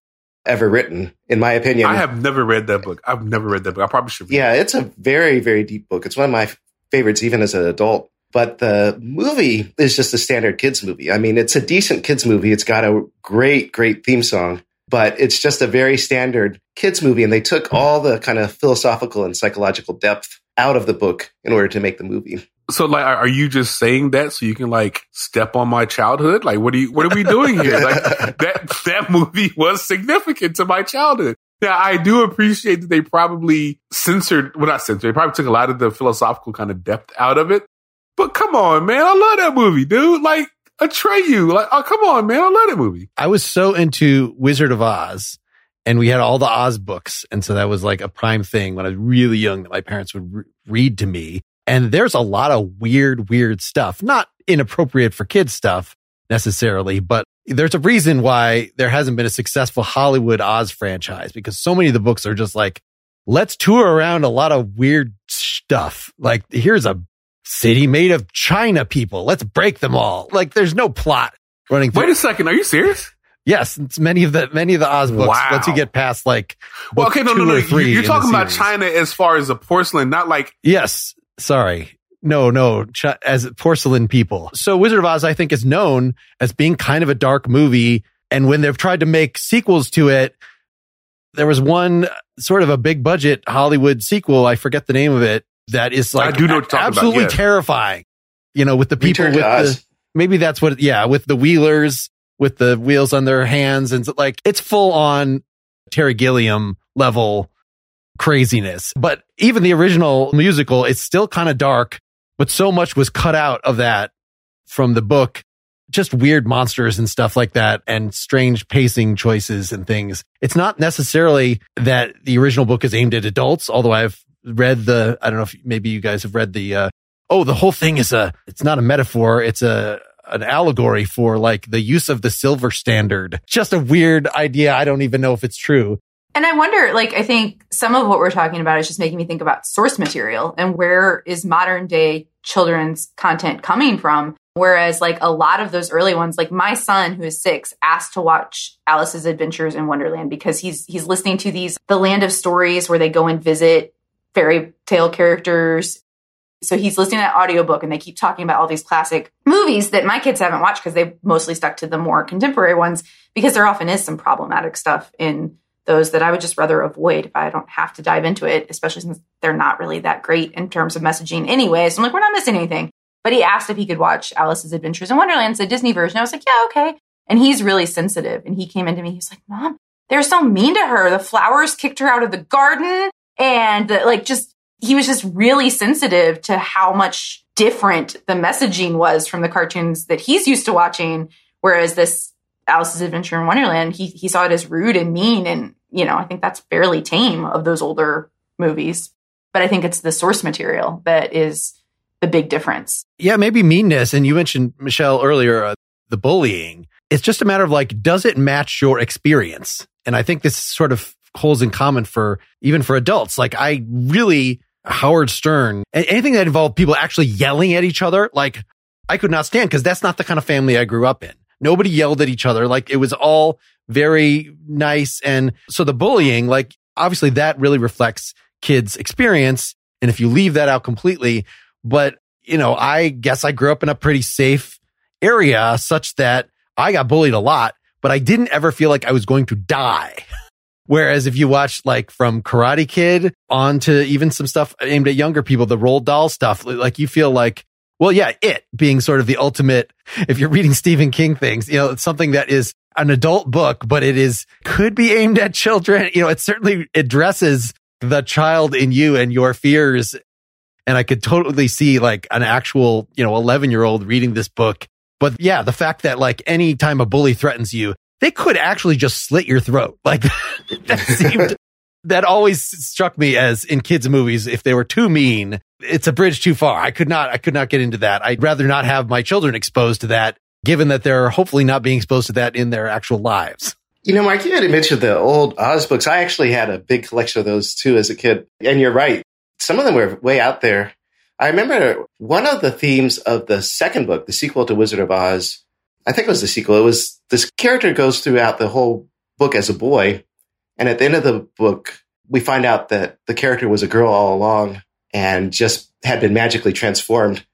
ever written, in my opinion. I have never read that book. I've never read that book. I probably should Yeah, it's a very, very deep book. It's one of my favorites, even as an adult. But the movie is just a standard kids movie. I mean, it's a decent kids movie. It's got a great, great theme song, but it's just a very standard kids movie. And they took all the kind of philosophical and psychological depth out of the book in order to make the movie. So like, are you just saying that so you can like step on my childhood? Like, what are you, what are we doing here? Like that, that movie was significant to my childhood. Now, I do appreciate that they probably censored, well, not censored, they probably took a lot of the philosophical kind of depth out of it. But come on, man. I love that movie, dude. Like, Atreyu. Like, oh, come on, man. I love that movie. I was so into Wizard of Oz and we had all the Oz books. And so that was like a prime thing when I was really young that my parents would re- read to me. And there's a lot of weird, weird stuff, not inappropriate for kids stuff necessarily, but there's a reason why there hasn't been a successful Hollywood Oz franchise because so many of the books are just like, let's tour around a lot of weird stuff. Like here's a city made of China people. Let's break them all. Like there's no plot running through. Wait a second. Are you serious? Yes, it's many of the many of the Oz books. Wow. Once you get past like Well, okay, no, two no, no. or You- three You're talking about. China as far as the porcelain, not like Yes, sorry. No, no, as porcelain people. So Wizard of Oz, I think, is known as being kind of a dark movie. And when they've tried to make sequels to it, there was one sort of a big budget Hollywood sequel. I forget the name of it. That is like do know what about, absolutely terrifying. You know, with the people Return with the maybe that's what yeah with the wheelers with the wheels on their hands and like it's full on terry gilliam level craziness. But even the original musical it's still kind of dark but so much was cut out of that from the book. Just weird monsters and stuff like that and strange pacing choices and things. It's not necessarily that the original book is aimed at adults although i've read the i don't know if maybe you guys have read the uh oh, the whole thing is a, it's not a metaphor. It's a, an allegory for like the use of the silver standard. Just a weird idea. I don't even know if it's true. And I wonder, like, I think some of what we're talking about is just making me think about source material and where is modern day children's content coming from? Whereas, like, a lot of those early ones, like my son who is six asked to watch Alice's Adventures in Wonderland because he's, he's listening to these, the land of stories where they go and visit fairy tale characters. So he's listening to that audiobook and they keep talking about all these classic movies that my kids haven't watched because they've mostly stuck to the more contemporary ones because there often is some problematic stuff in those that I would just rather avoid if I don't have to dive into it, especially since they're not really that great in terms of messaging anyway. So I'm like, we're not missing anything. But he asked if he could watch Alice's Adventures in Wonderland, the Disney version. I was like, yeah, okay. And he's really sensitive. And he came into me, he's like, Mom, they're so mean to her. The flowers kicked her out of the garden. And the, like, just, he was just really sensitive to how much different the messaging was from the cartoons that he's used to watching. Whereas this Alice's Adventure in Wonderland, he, he saw it as rude and mean. And, you know, I think that's fairly tame of those older movies. But I think it's the source material that is the big difference. Yeah, maybe meanness. And you mentioned, Michelle, earlier, uh, the bullying. It's just a matter of like, does it match your experience? And I think this sort of holds in common for even for adults. Like, I really, Howard Stern, anything that involved people actually yelling at each other, like, I could not stand because that's not the kind of family I grew up in. Nobody yelled at each other. Like, it was all very nice. And so the bullying, like, obviously that really reflects kids' experience. And if you leave that out completely, but you know, I guess I grew up in a pretty safe area such that I got bullied a lot, but I didn't ever feel like I was going to die. Whereas if you watch like from Karate Kid on to even some stuff aimed at younger people, the Roald Dahl stuff, like you feel like, well, yeah, it being sort of the ultimate, if you're reading Stephen King things, you know, it's something that is an adult book, but it is, could be aimed at children. You know, it certainly addresses the child in you and your fears. And I could totally see like an actual, you know, 11 year old reading this book. But yeah, the fact that like any time a bully threatens you, they could actually just slit your throat. Like that seemed, that always struck me as in kids movies, if they were too mean, it's a bridge too far. I could not, I could not get into that. I'd rather not have my children exposed to that, given that they're hopefully not being exposed to that in their actual lives. You know, Mark, you had mentioned the old Oz books. I actually had a big collection of those too as a kid. And you're right. Some of them were way out there. I remember one of the themes of the second book, the sequel to Wizard of Oz. I think it was the sequel. It was this character goes throughout the whole book as a boy. And at the end of the book, we find out that the character was a girl all along and just had been magically transformed.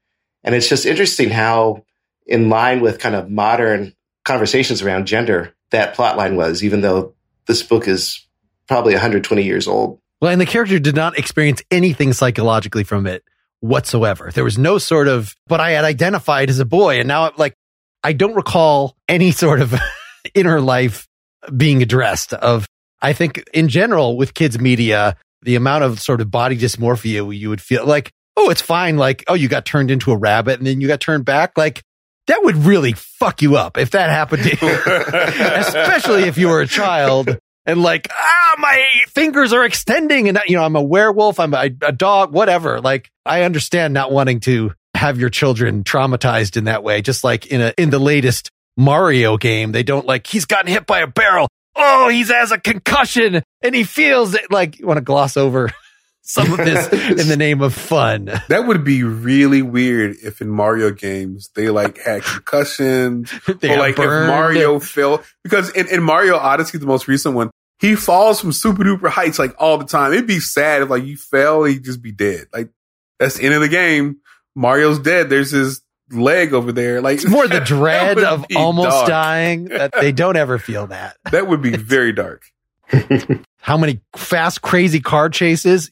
And it's just interesting how, in line with kind of modern conversations around gender, that plot line was, even though this book is probably 120 years old. Well, and the character did not experience anything psychologically from it whatsoever. There was no sort of, but I had identified as a boy. And now I'm like, I don't recall any sort of inner life being addressed of, I think in general with kids media, the amount of sort of body dysmorphia you would feel like, oh, it's fine. Like, oh, you got turned into a rabbit and then you got turned back. Like, that would really fuck you up if that happened to you, especially if you were a child and like, ah, my fingers are extending and you know, I'm a werewolf, I'm a, a dog, whatever. Like, I understand not wanting to have your children traumatized in that way. Just like in a, in the latest Mario game, they don't like, he's gotten hit by a barrel. Oh, he's has a concussion and he feels it. Like, you want to gloss over some of this in the name of fun. That would be really weird if in Mario games they like had concussions They or like burned. if Mario fell because in, in Mario Odyssey, the most recent one, he falls from super duper heights like all the time. It'd be sad if like you fell, he'd just be dead. Like that's the end of the game. Mario's dead. There's his leg over there. Like It's more the dread of almost dark. dying that they don't ever feel that. That would be very dark. How many fast, crazy car chases?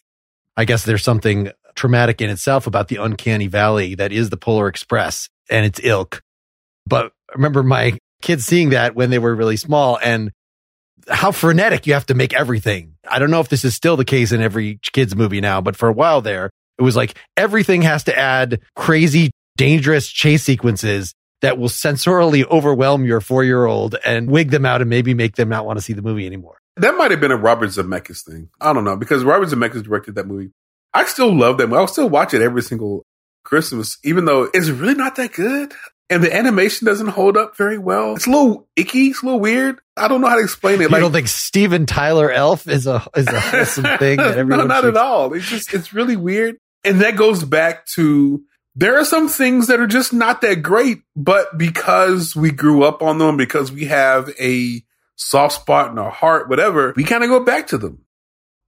I guess there's something traumatic in itself about the uncanny valley that is the Polar Express and its ilk. But I remember my kids seeing that when they were really small and how frenetic you have to make everything. I don't know if this is still the case in every kids movie now, but for a while there, it was like everything has to add crazy, dangerous chase sequences that will sensorily overwhelm your four year old and wig them out and maybe make them not want to see the movie anymore. That might have been a Robert Zemeckis thing. I don't know because Robert Zemeckis directed that movie. I still love that movie. I'll still watch it every single Christmas, even though it's really not that good. And the animation doesn't hold up very well. It's a little icky. It's a little weird. I don't know how to explain it. You don't think Steven Tyler Elf is a is a wholesome thing that no, not should- at all. It's just it's really weird, and that goes back to there are some things that are just not that great, but because we grew up on them, because we have a soft spot in our heart, whatever, we kind of go back to them.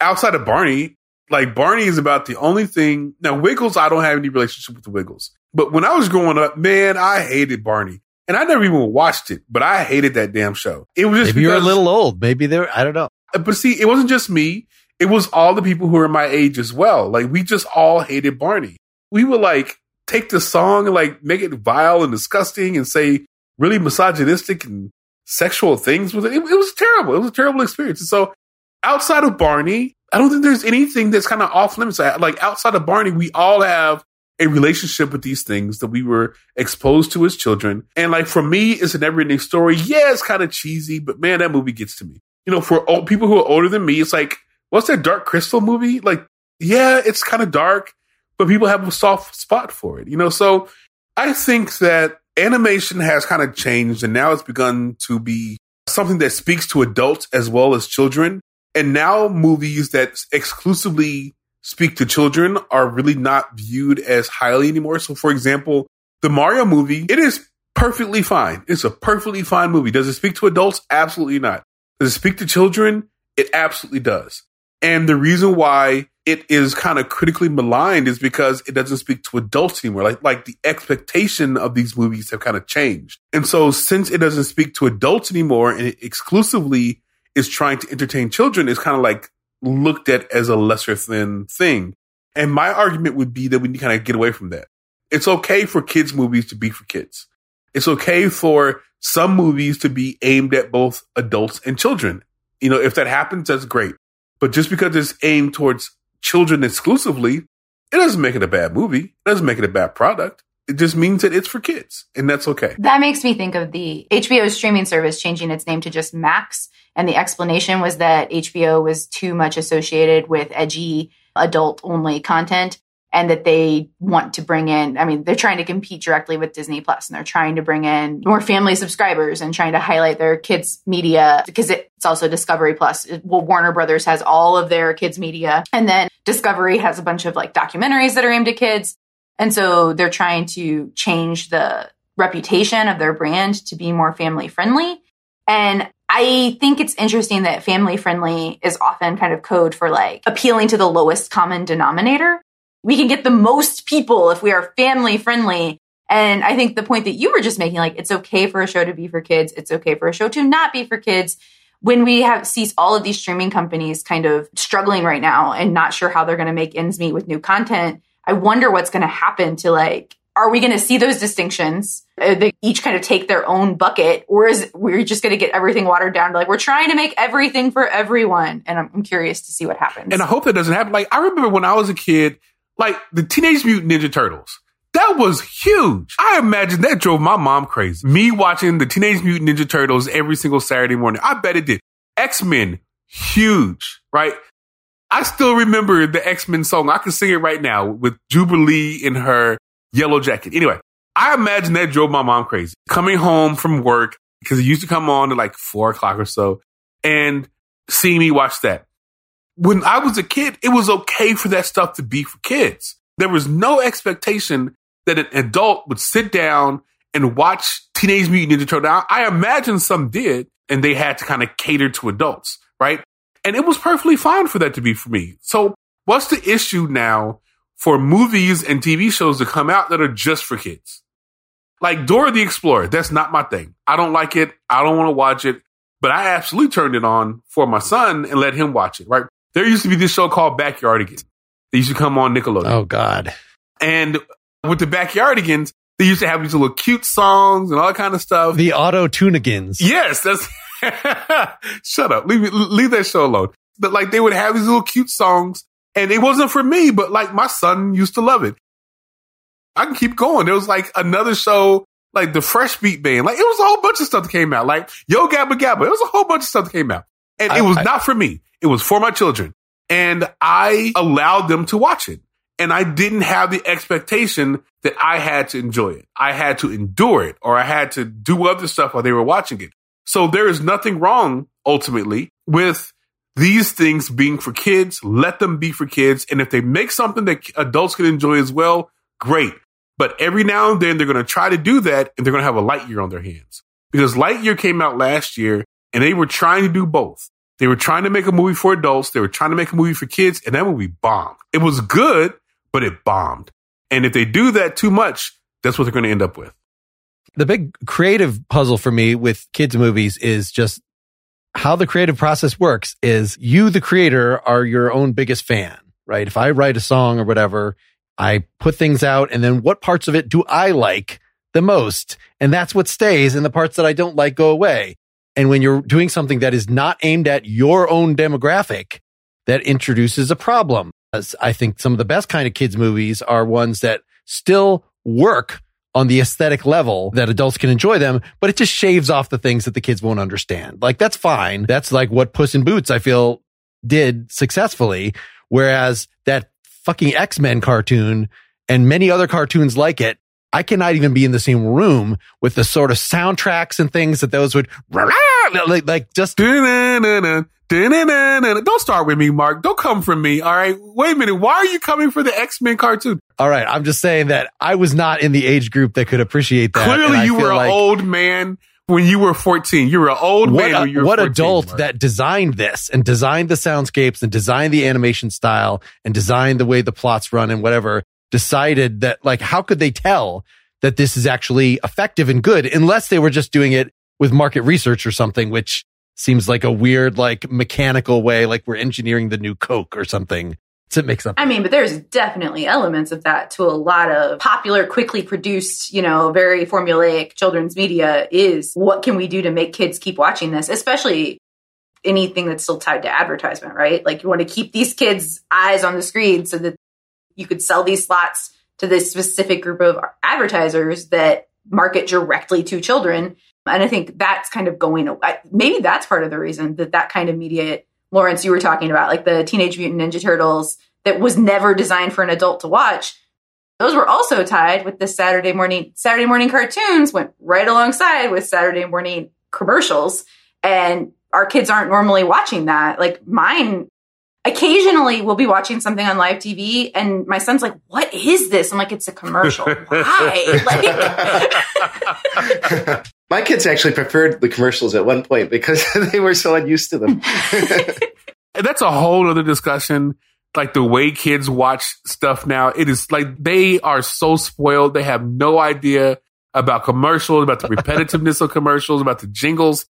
Outside of Barney, like Barney is about the only thing. Now Wiggles, I don't have any relationship with the Wiggles, but when I was growing up, man, I hated Barney. And I never even watched it, but I hated that damn show. It was just Maybe you're a little old. Maybe they're I don't know. Uh, but see, it wasn't just me. It was all the people who were my age as well. Like we just all hated Barney. We would like take the song and like make it vile and disgusting and say really misogynistic and sexual things with it. It, it was terrible. It was a terrible experience. And so outside of Barney, I don't think there's anything that's kind of off limits. Like outside of Barney, we all have a relationship with these things that we were exposed to as children. And like for me, it's a never ending story. Yeah, it's kind of cheesy, but man, that movie gets to me. You know, for old, people who are older than me, it's like, what's that Dark Crystal movie? Like, yeah, it's kind of dark, but people have a soft spot for it, you know? So I think that animation has kind of changed and now it's begun to be something that speaks to adults as well as children. And now movies that exclusively speak to children are really not viewed as highly anymore. So for example, the Mario movie, it is perfectly fine. It's a perfectly fine movie. Does it speak to adults? Absolutely not. Does it speak to children? It absolutely does. And the reason why it is kind of critically maligned is because it doesn't speak to adults anymore. Like, like the expectation of these movies have kind of changed. And so since it doesn't speak to adults anymore and it exclusively is trying to entertain children, it's kind of like looked at as a lesser than thing. And my argument would be that we need to kind of get away from that. It's okay for kids movies to be for kids. It's okay for some movies to be aimed at both adults and children. You know, if that happens, that's great. But just because it's aimed towards children exclusively, it doesn't make it a bad movie. It doesn't make it a bad product. It just means that it's for kids, and that's okay. That makes me think of the HBO streaming service changing its name to just Max. And the explanation was that HBO was too much associated with edgy, adult only content and that they want to bring in, I mean, they're trying to compete directly with Disney Plus and they're trying to bring in more family subscribers and trying to highlight their kids' media because it's also Discovery Plus. Well, Warner Brothers has all of their kids' media. And then Discovery has a bunch of like documentaries that are aimed at kids. And so they're trying to change the reputation of their brand to be more family friendly. And I think it's interesting that family friendly is often kind of code for like appealing to the lowest common denominator. We can get the most people if we are family friendly. And I think the point that you were just making, like, it's okay for a show to be for kids. It's okay for a show to not be for kids. When we have sees all of these streaming companies kind of struggling right now and not sure how they're going to make ends meet with new content, I wonder what's going to happen to like, are we going to see those distinctions? Uh, they each kind of take their own bucket, or is we're just going to get everything watered down? to Like we're trying to make everything for everyone, and I'm, I'm curious to see what happens. And I hope that doesn't happen. Like I remember when I was a kid, like the Teenage Mutant Ninja Turtles. That was huge. I imagine that drove my mom crazy. Me watching the Teenage Mutant Ninja Turtles every single Saturday morning. I bet it did. X-Men, huge, right? I still remember the X-Men song. I can sing it right now with Jubilee in her yellow jacket. Anyway, I imagine that drove my mom crazy. Coming home from work, because it used to come on at like four o'clock or so, and seeing me watch that. When I was a kid, it was okay for that stuff to be for kids. There was no expectation that an adult would sit down and watch Teenage Mutant Ninja Turtles. Now, I imagine some did, and they had to kind of cater to adults, right? And it was perfectly fine for that to be for me. So what's the issue now for movies and TV shows to come out that are just for kids? Like Dora the Explorer, that's not my thing. I don't like it. I don't want to watch it, but I absolutely turned it on for my son and let him watch it, right? There used to be this show called Backyardigans. They used to come on Nickelodeon. Oh God. And with the Backyardigans, they used to have these little cute songs and all that kind of stuff. The auto tunigans. Yes, that's shut up. Leave leave that show alone. But like they would have these little cute songs, and it wasn't for me, but like my son used to love it. I can keep going. There was like another show, like the Fresh Beat Band. Like it was a whole bunch of stuff that came out. Like Yo Gabba Gabba. It was a whole bunch of stuff that came out, and I, it was I, not for me. It was for my children, and I allowed them to watch it. And I didn't have the expectation that I had to enjoy it. I had to endure it, or I had to do other stuff while they were watching it. So there is nothing wrong ultimately with these things being for kids. Let them be for kids. And if they make something that adults can enjoy as well, great. But every now and then they're going to try to do that and they're going to have a Lightyear on their hands because Lightyear came out last year and they were trying to do both. They were trying to make a movie for adults. They were trying to make a movie for kids and that movie bombed. It was good, but it bombed. And if they do that too much, that's what they're going to end up with the big creative puzzle for me with kids movies is just how the creative process works is you, the creator, are your own biggest fan, right? If I write a song or whatever, I put things out and then what parts of it do I like the most? And that's what stays and the parts that I don't like go away. And when you're doing something that is not aimed at your own demographic, that introduces a problem. As I think some of the best kind of kids movies are ones that still work on the aesthetic level that adults can enjoy them, but it just shaves off the things that the kids won't understand. Like that's fine. That's like what Puss in Boots, I feel did successfully. Whereas that fucking X-Men cartoon and many other cartoons like it, I cannot even be in the same room with the sort of soundtracks and things that those would like, like just don't start with me, Mark. Don't come for me. All right. Wait a minute. Why are you coming for the X Men cartoon? All right. I'm just saying that I was not in the age group that could appreciate that. Clearly, you were an old man when you were 14. You were an old what, man. A, what 14, adult Mark. that designed this and designed the soundscapes and designed the animation style and designed the way the plots run and whatever decided that like, how could they tell that this is actually effective and good unless they were just doing it with market research or something, which seems like a weird, like mechanical way, like we're engineering the new Coke or something to make something. I mean, but there's definitely elements of that to a lot of popular, quickly produced, you know, very formulaic children's media is what can we do to make kids keep watching this, especially anything that's still tied to advertisement, right? Like you want to keep these kids' eyes on the screen so that you could sell these slots to this specific group of advertisers that market directly to children and I think that's kind of going away. Maybe that's part of the reason that that kind of media, Lawrence, you were talking about, like the Teenage Mutant Ninja Turtles, that was never designed for an adult to watch. Those were also tied with the Saturday morning Saturday morning cartoons went right alongside with Saturday morning commercials, and our kids aren't normally watching that. Like mine occasionally we'll be watching something on live TV and my son's like, what is this? I'm like, it's a commercial. Why? Like, my kids actually preferred the commercials at one point because they were so unused to them. That's a whole other discussion. Like the way kids watch stuff now, it is like they are so spoiled. They have no idea about commercials, about the repetitiveness of commercials, about the jingles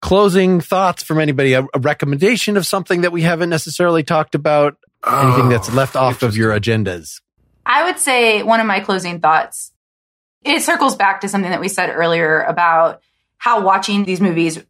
closing thoughts from anybody? A, a, recommendation of something that we haven't necessarily talked about? Oh, anything that's oh, left off of your agendas? I would say one of my closing thoughts. It circles back to something that we said earlier about how watching these movies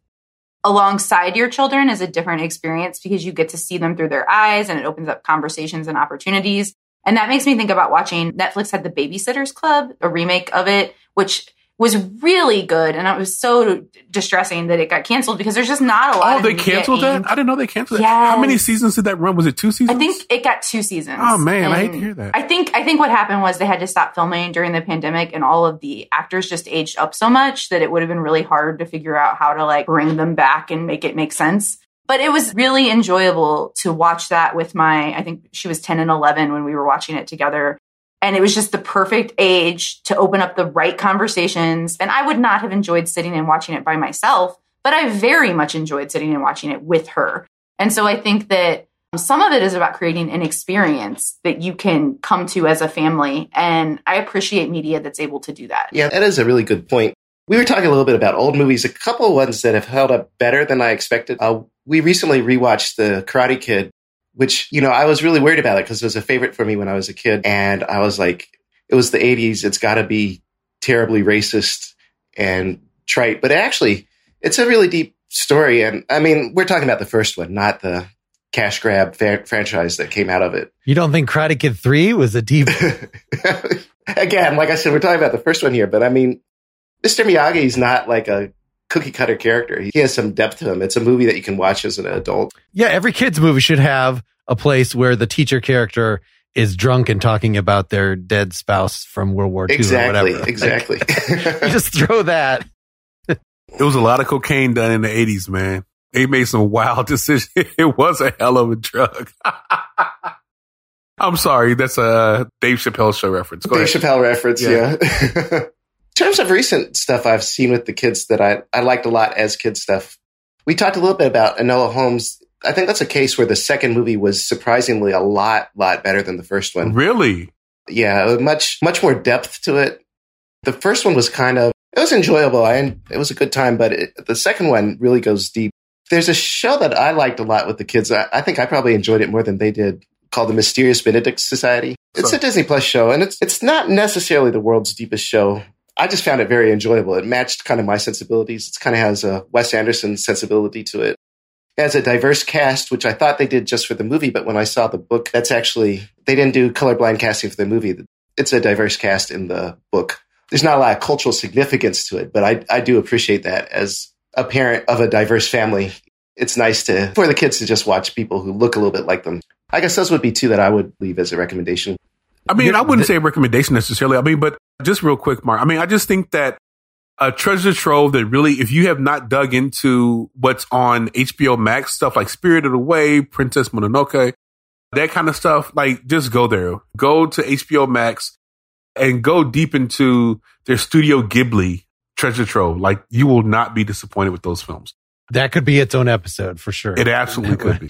alongside your children is a different experience because you get to see them through their eyes and it opens up conversations and opportunities. And that makes me think about watching Netflix had the Babysitters Club, a remake of it, which was really good. And it was so distressing that it got canceled because there's just not a lot. Oh, they canceled that? I didn't know they canceled Yes. that. How many seasons did that run? Was it two seasons? I think it got two seasons. Oh, man, I hate to hear that. I think I think what happened was they had to stop filming during the pandemic, and all of the actors just aged up so much that it would have been really hard to figure out how to like bring them back and make it make sense. But it was really enjoyable to watch that with my. I think she was ten and eleven when we were watching it together. And it was just the perfect age to open up the right conversations. And I would not have enjoyed sitting and watching it by myself, but I very much enjoyed sitting and watching it with her. And so I think that some of it is about creating an experience that you can come to as a family. And I appreciate media that's able to do that. Yeah, that is a really good point. We were talking a little bit about old movies, a couple of ones that have held up better than I expected. Uh, we recently rewatched The Karate Kid, which, you know, I was really worried about it because it was a favorite for me when I was a kid. And I was like, it was the 80s. It's got to be terribly racist and trite. But actually, it's a really deep story. And I mean, we're talking about the first one, not the cash grab fa- franchise that came out of it. You don't think Karate Kid 3 was a deep. Again, like I said, we're talking about the first one here, but I mean, Mr. Miyagi is not like a cookie cutter character. He has some depth to him. It's a movie that you can watch as an adult. yeah, every kid's movie should have a place where the teacher character is drunk and talking about their dead spouse from World War II or whatever. exactly. Like, you just throw that. It was a lot of cocaine done in the 80s, man. They made some wild decisions. It was a hell of a drug. I'm sorry. That's a Dave Chappelle show reference. Go Dave ahead. Chappelle reference, Yeah. yeah. In terms of recent stuff I've seen with the kids that I, I liked a lot as kid stuff, we talked a little bit about Enola Holmes. I think that's a case where the second movie was surprisingly a lot, lot better than the first one. Really? yeah, much much more depth to it. The first one was kind of it was enjoyable. I it was a good time, but it, the second one really goes deep. There's a show that I liked a lot with the kids. I, I think I probably enjoyed it more than they did, called the Mysterious Benedict Society. It's So- a Disney Plus show, and it's it's not necessarily the world's deepest show. I just found it very enjoyable. It matched kind of my sensibilities. It kind of has a Wes Anderson sensibility to it. It has a diverse cast, which I thought they did just for the movie, but when I saw the book, that's actually they didn't do colorblind casting for the movie. It's a diverse cast in the book. There's not a lot of cultural significance to it, but I, I do appreciate that as a parent of a diverse family. It's nice to for the kids to just watch people who look a little bit like them. I guess those would be two that I would leave as a recommendation. I mean, I wouldn't say a recommendation necessarily. I mean, but just real quick, Mark. I mean, I just think that a treasure trove that really, if you have not dug into what's on HBO Max stuff like Spirited Away, Princess Mononoke, that kind of stuff, like just go there. Go to HBO Max and go deep into their Studio Ghibli treasure trove. Like you will not be disappointed with those films. That could be its own episode for sure. It absolutely could be.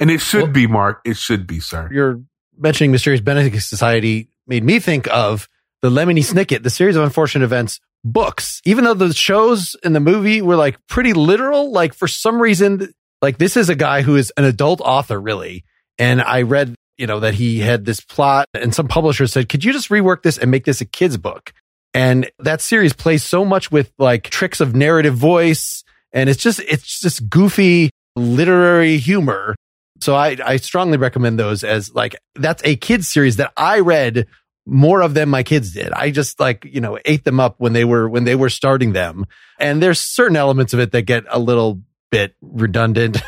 And it should Well- be, Mark. It should be, sir. You're mentioning Mysterious Benedict Society made me think of the Lemony Snicket, the series of unfortunate events books. Even though the shows in the movie were like pretty literal, like for some reason, like this is a guy who is an adult author, really. And I read, you know, that he had this plot and some publisher said, could you just rework this and make this a kid's book? And that series plays so much with like tricks of narrative voice. And it's just, it's just goofy literary humor. So I, I strongly recommend those as like, that's a kid's series that I read more of them my kids did. I just like, you know, ate them up when they were, when they were starting them. And there's certain elements of it that get a little bit redundant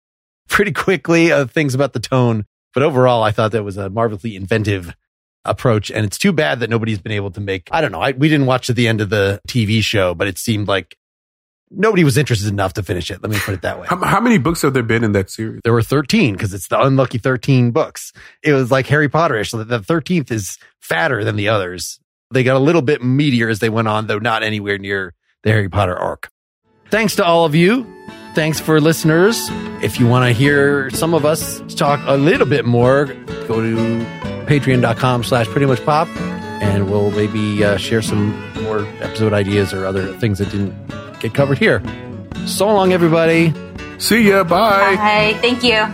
pretty quickly, uh, things about the tone. But overall, I thought that was a marvelously inventive approach. And it's too bad that nobody's been able to make, I don't know. I, we didn't watch to the end of the TV show, but it seemed like nobody was interested enough to finish it. Let me put it that way. How, how many books have there been in that series? There were 13 because it's the unlucky 13 books. It was like Harry Potterish. So the 13th is fatter than the others. They got a little bit meatier as they went on, though not anywhere near the Harry Potter arc. Thanks to all of you. Thanks for listeners. If you want to hear some of us talk a little bit more, go to patreon.com slash pretty much pop and we'll maybe uh, share some more episode ideas or other things that didn't get covered here. So long, everybody. See ya. Bye. Bye. Thank you.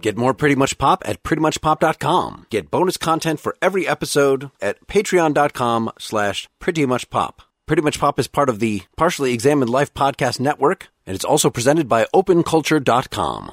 Get more Pretty Much Pop at prettymuchpop.com. Get bonus content for every episode at patreon.com slash prettymuchpop. Pretty Much Pop is part of the Partially Examined Life Podcast Network, and it's also presented by openculture.com.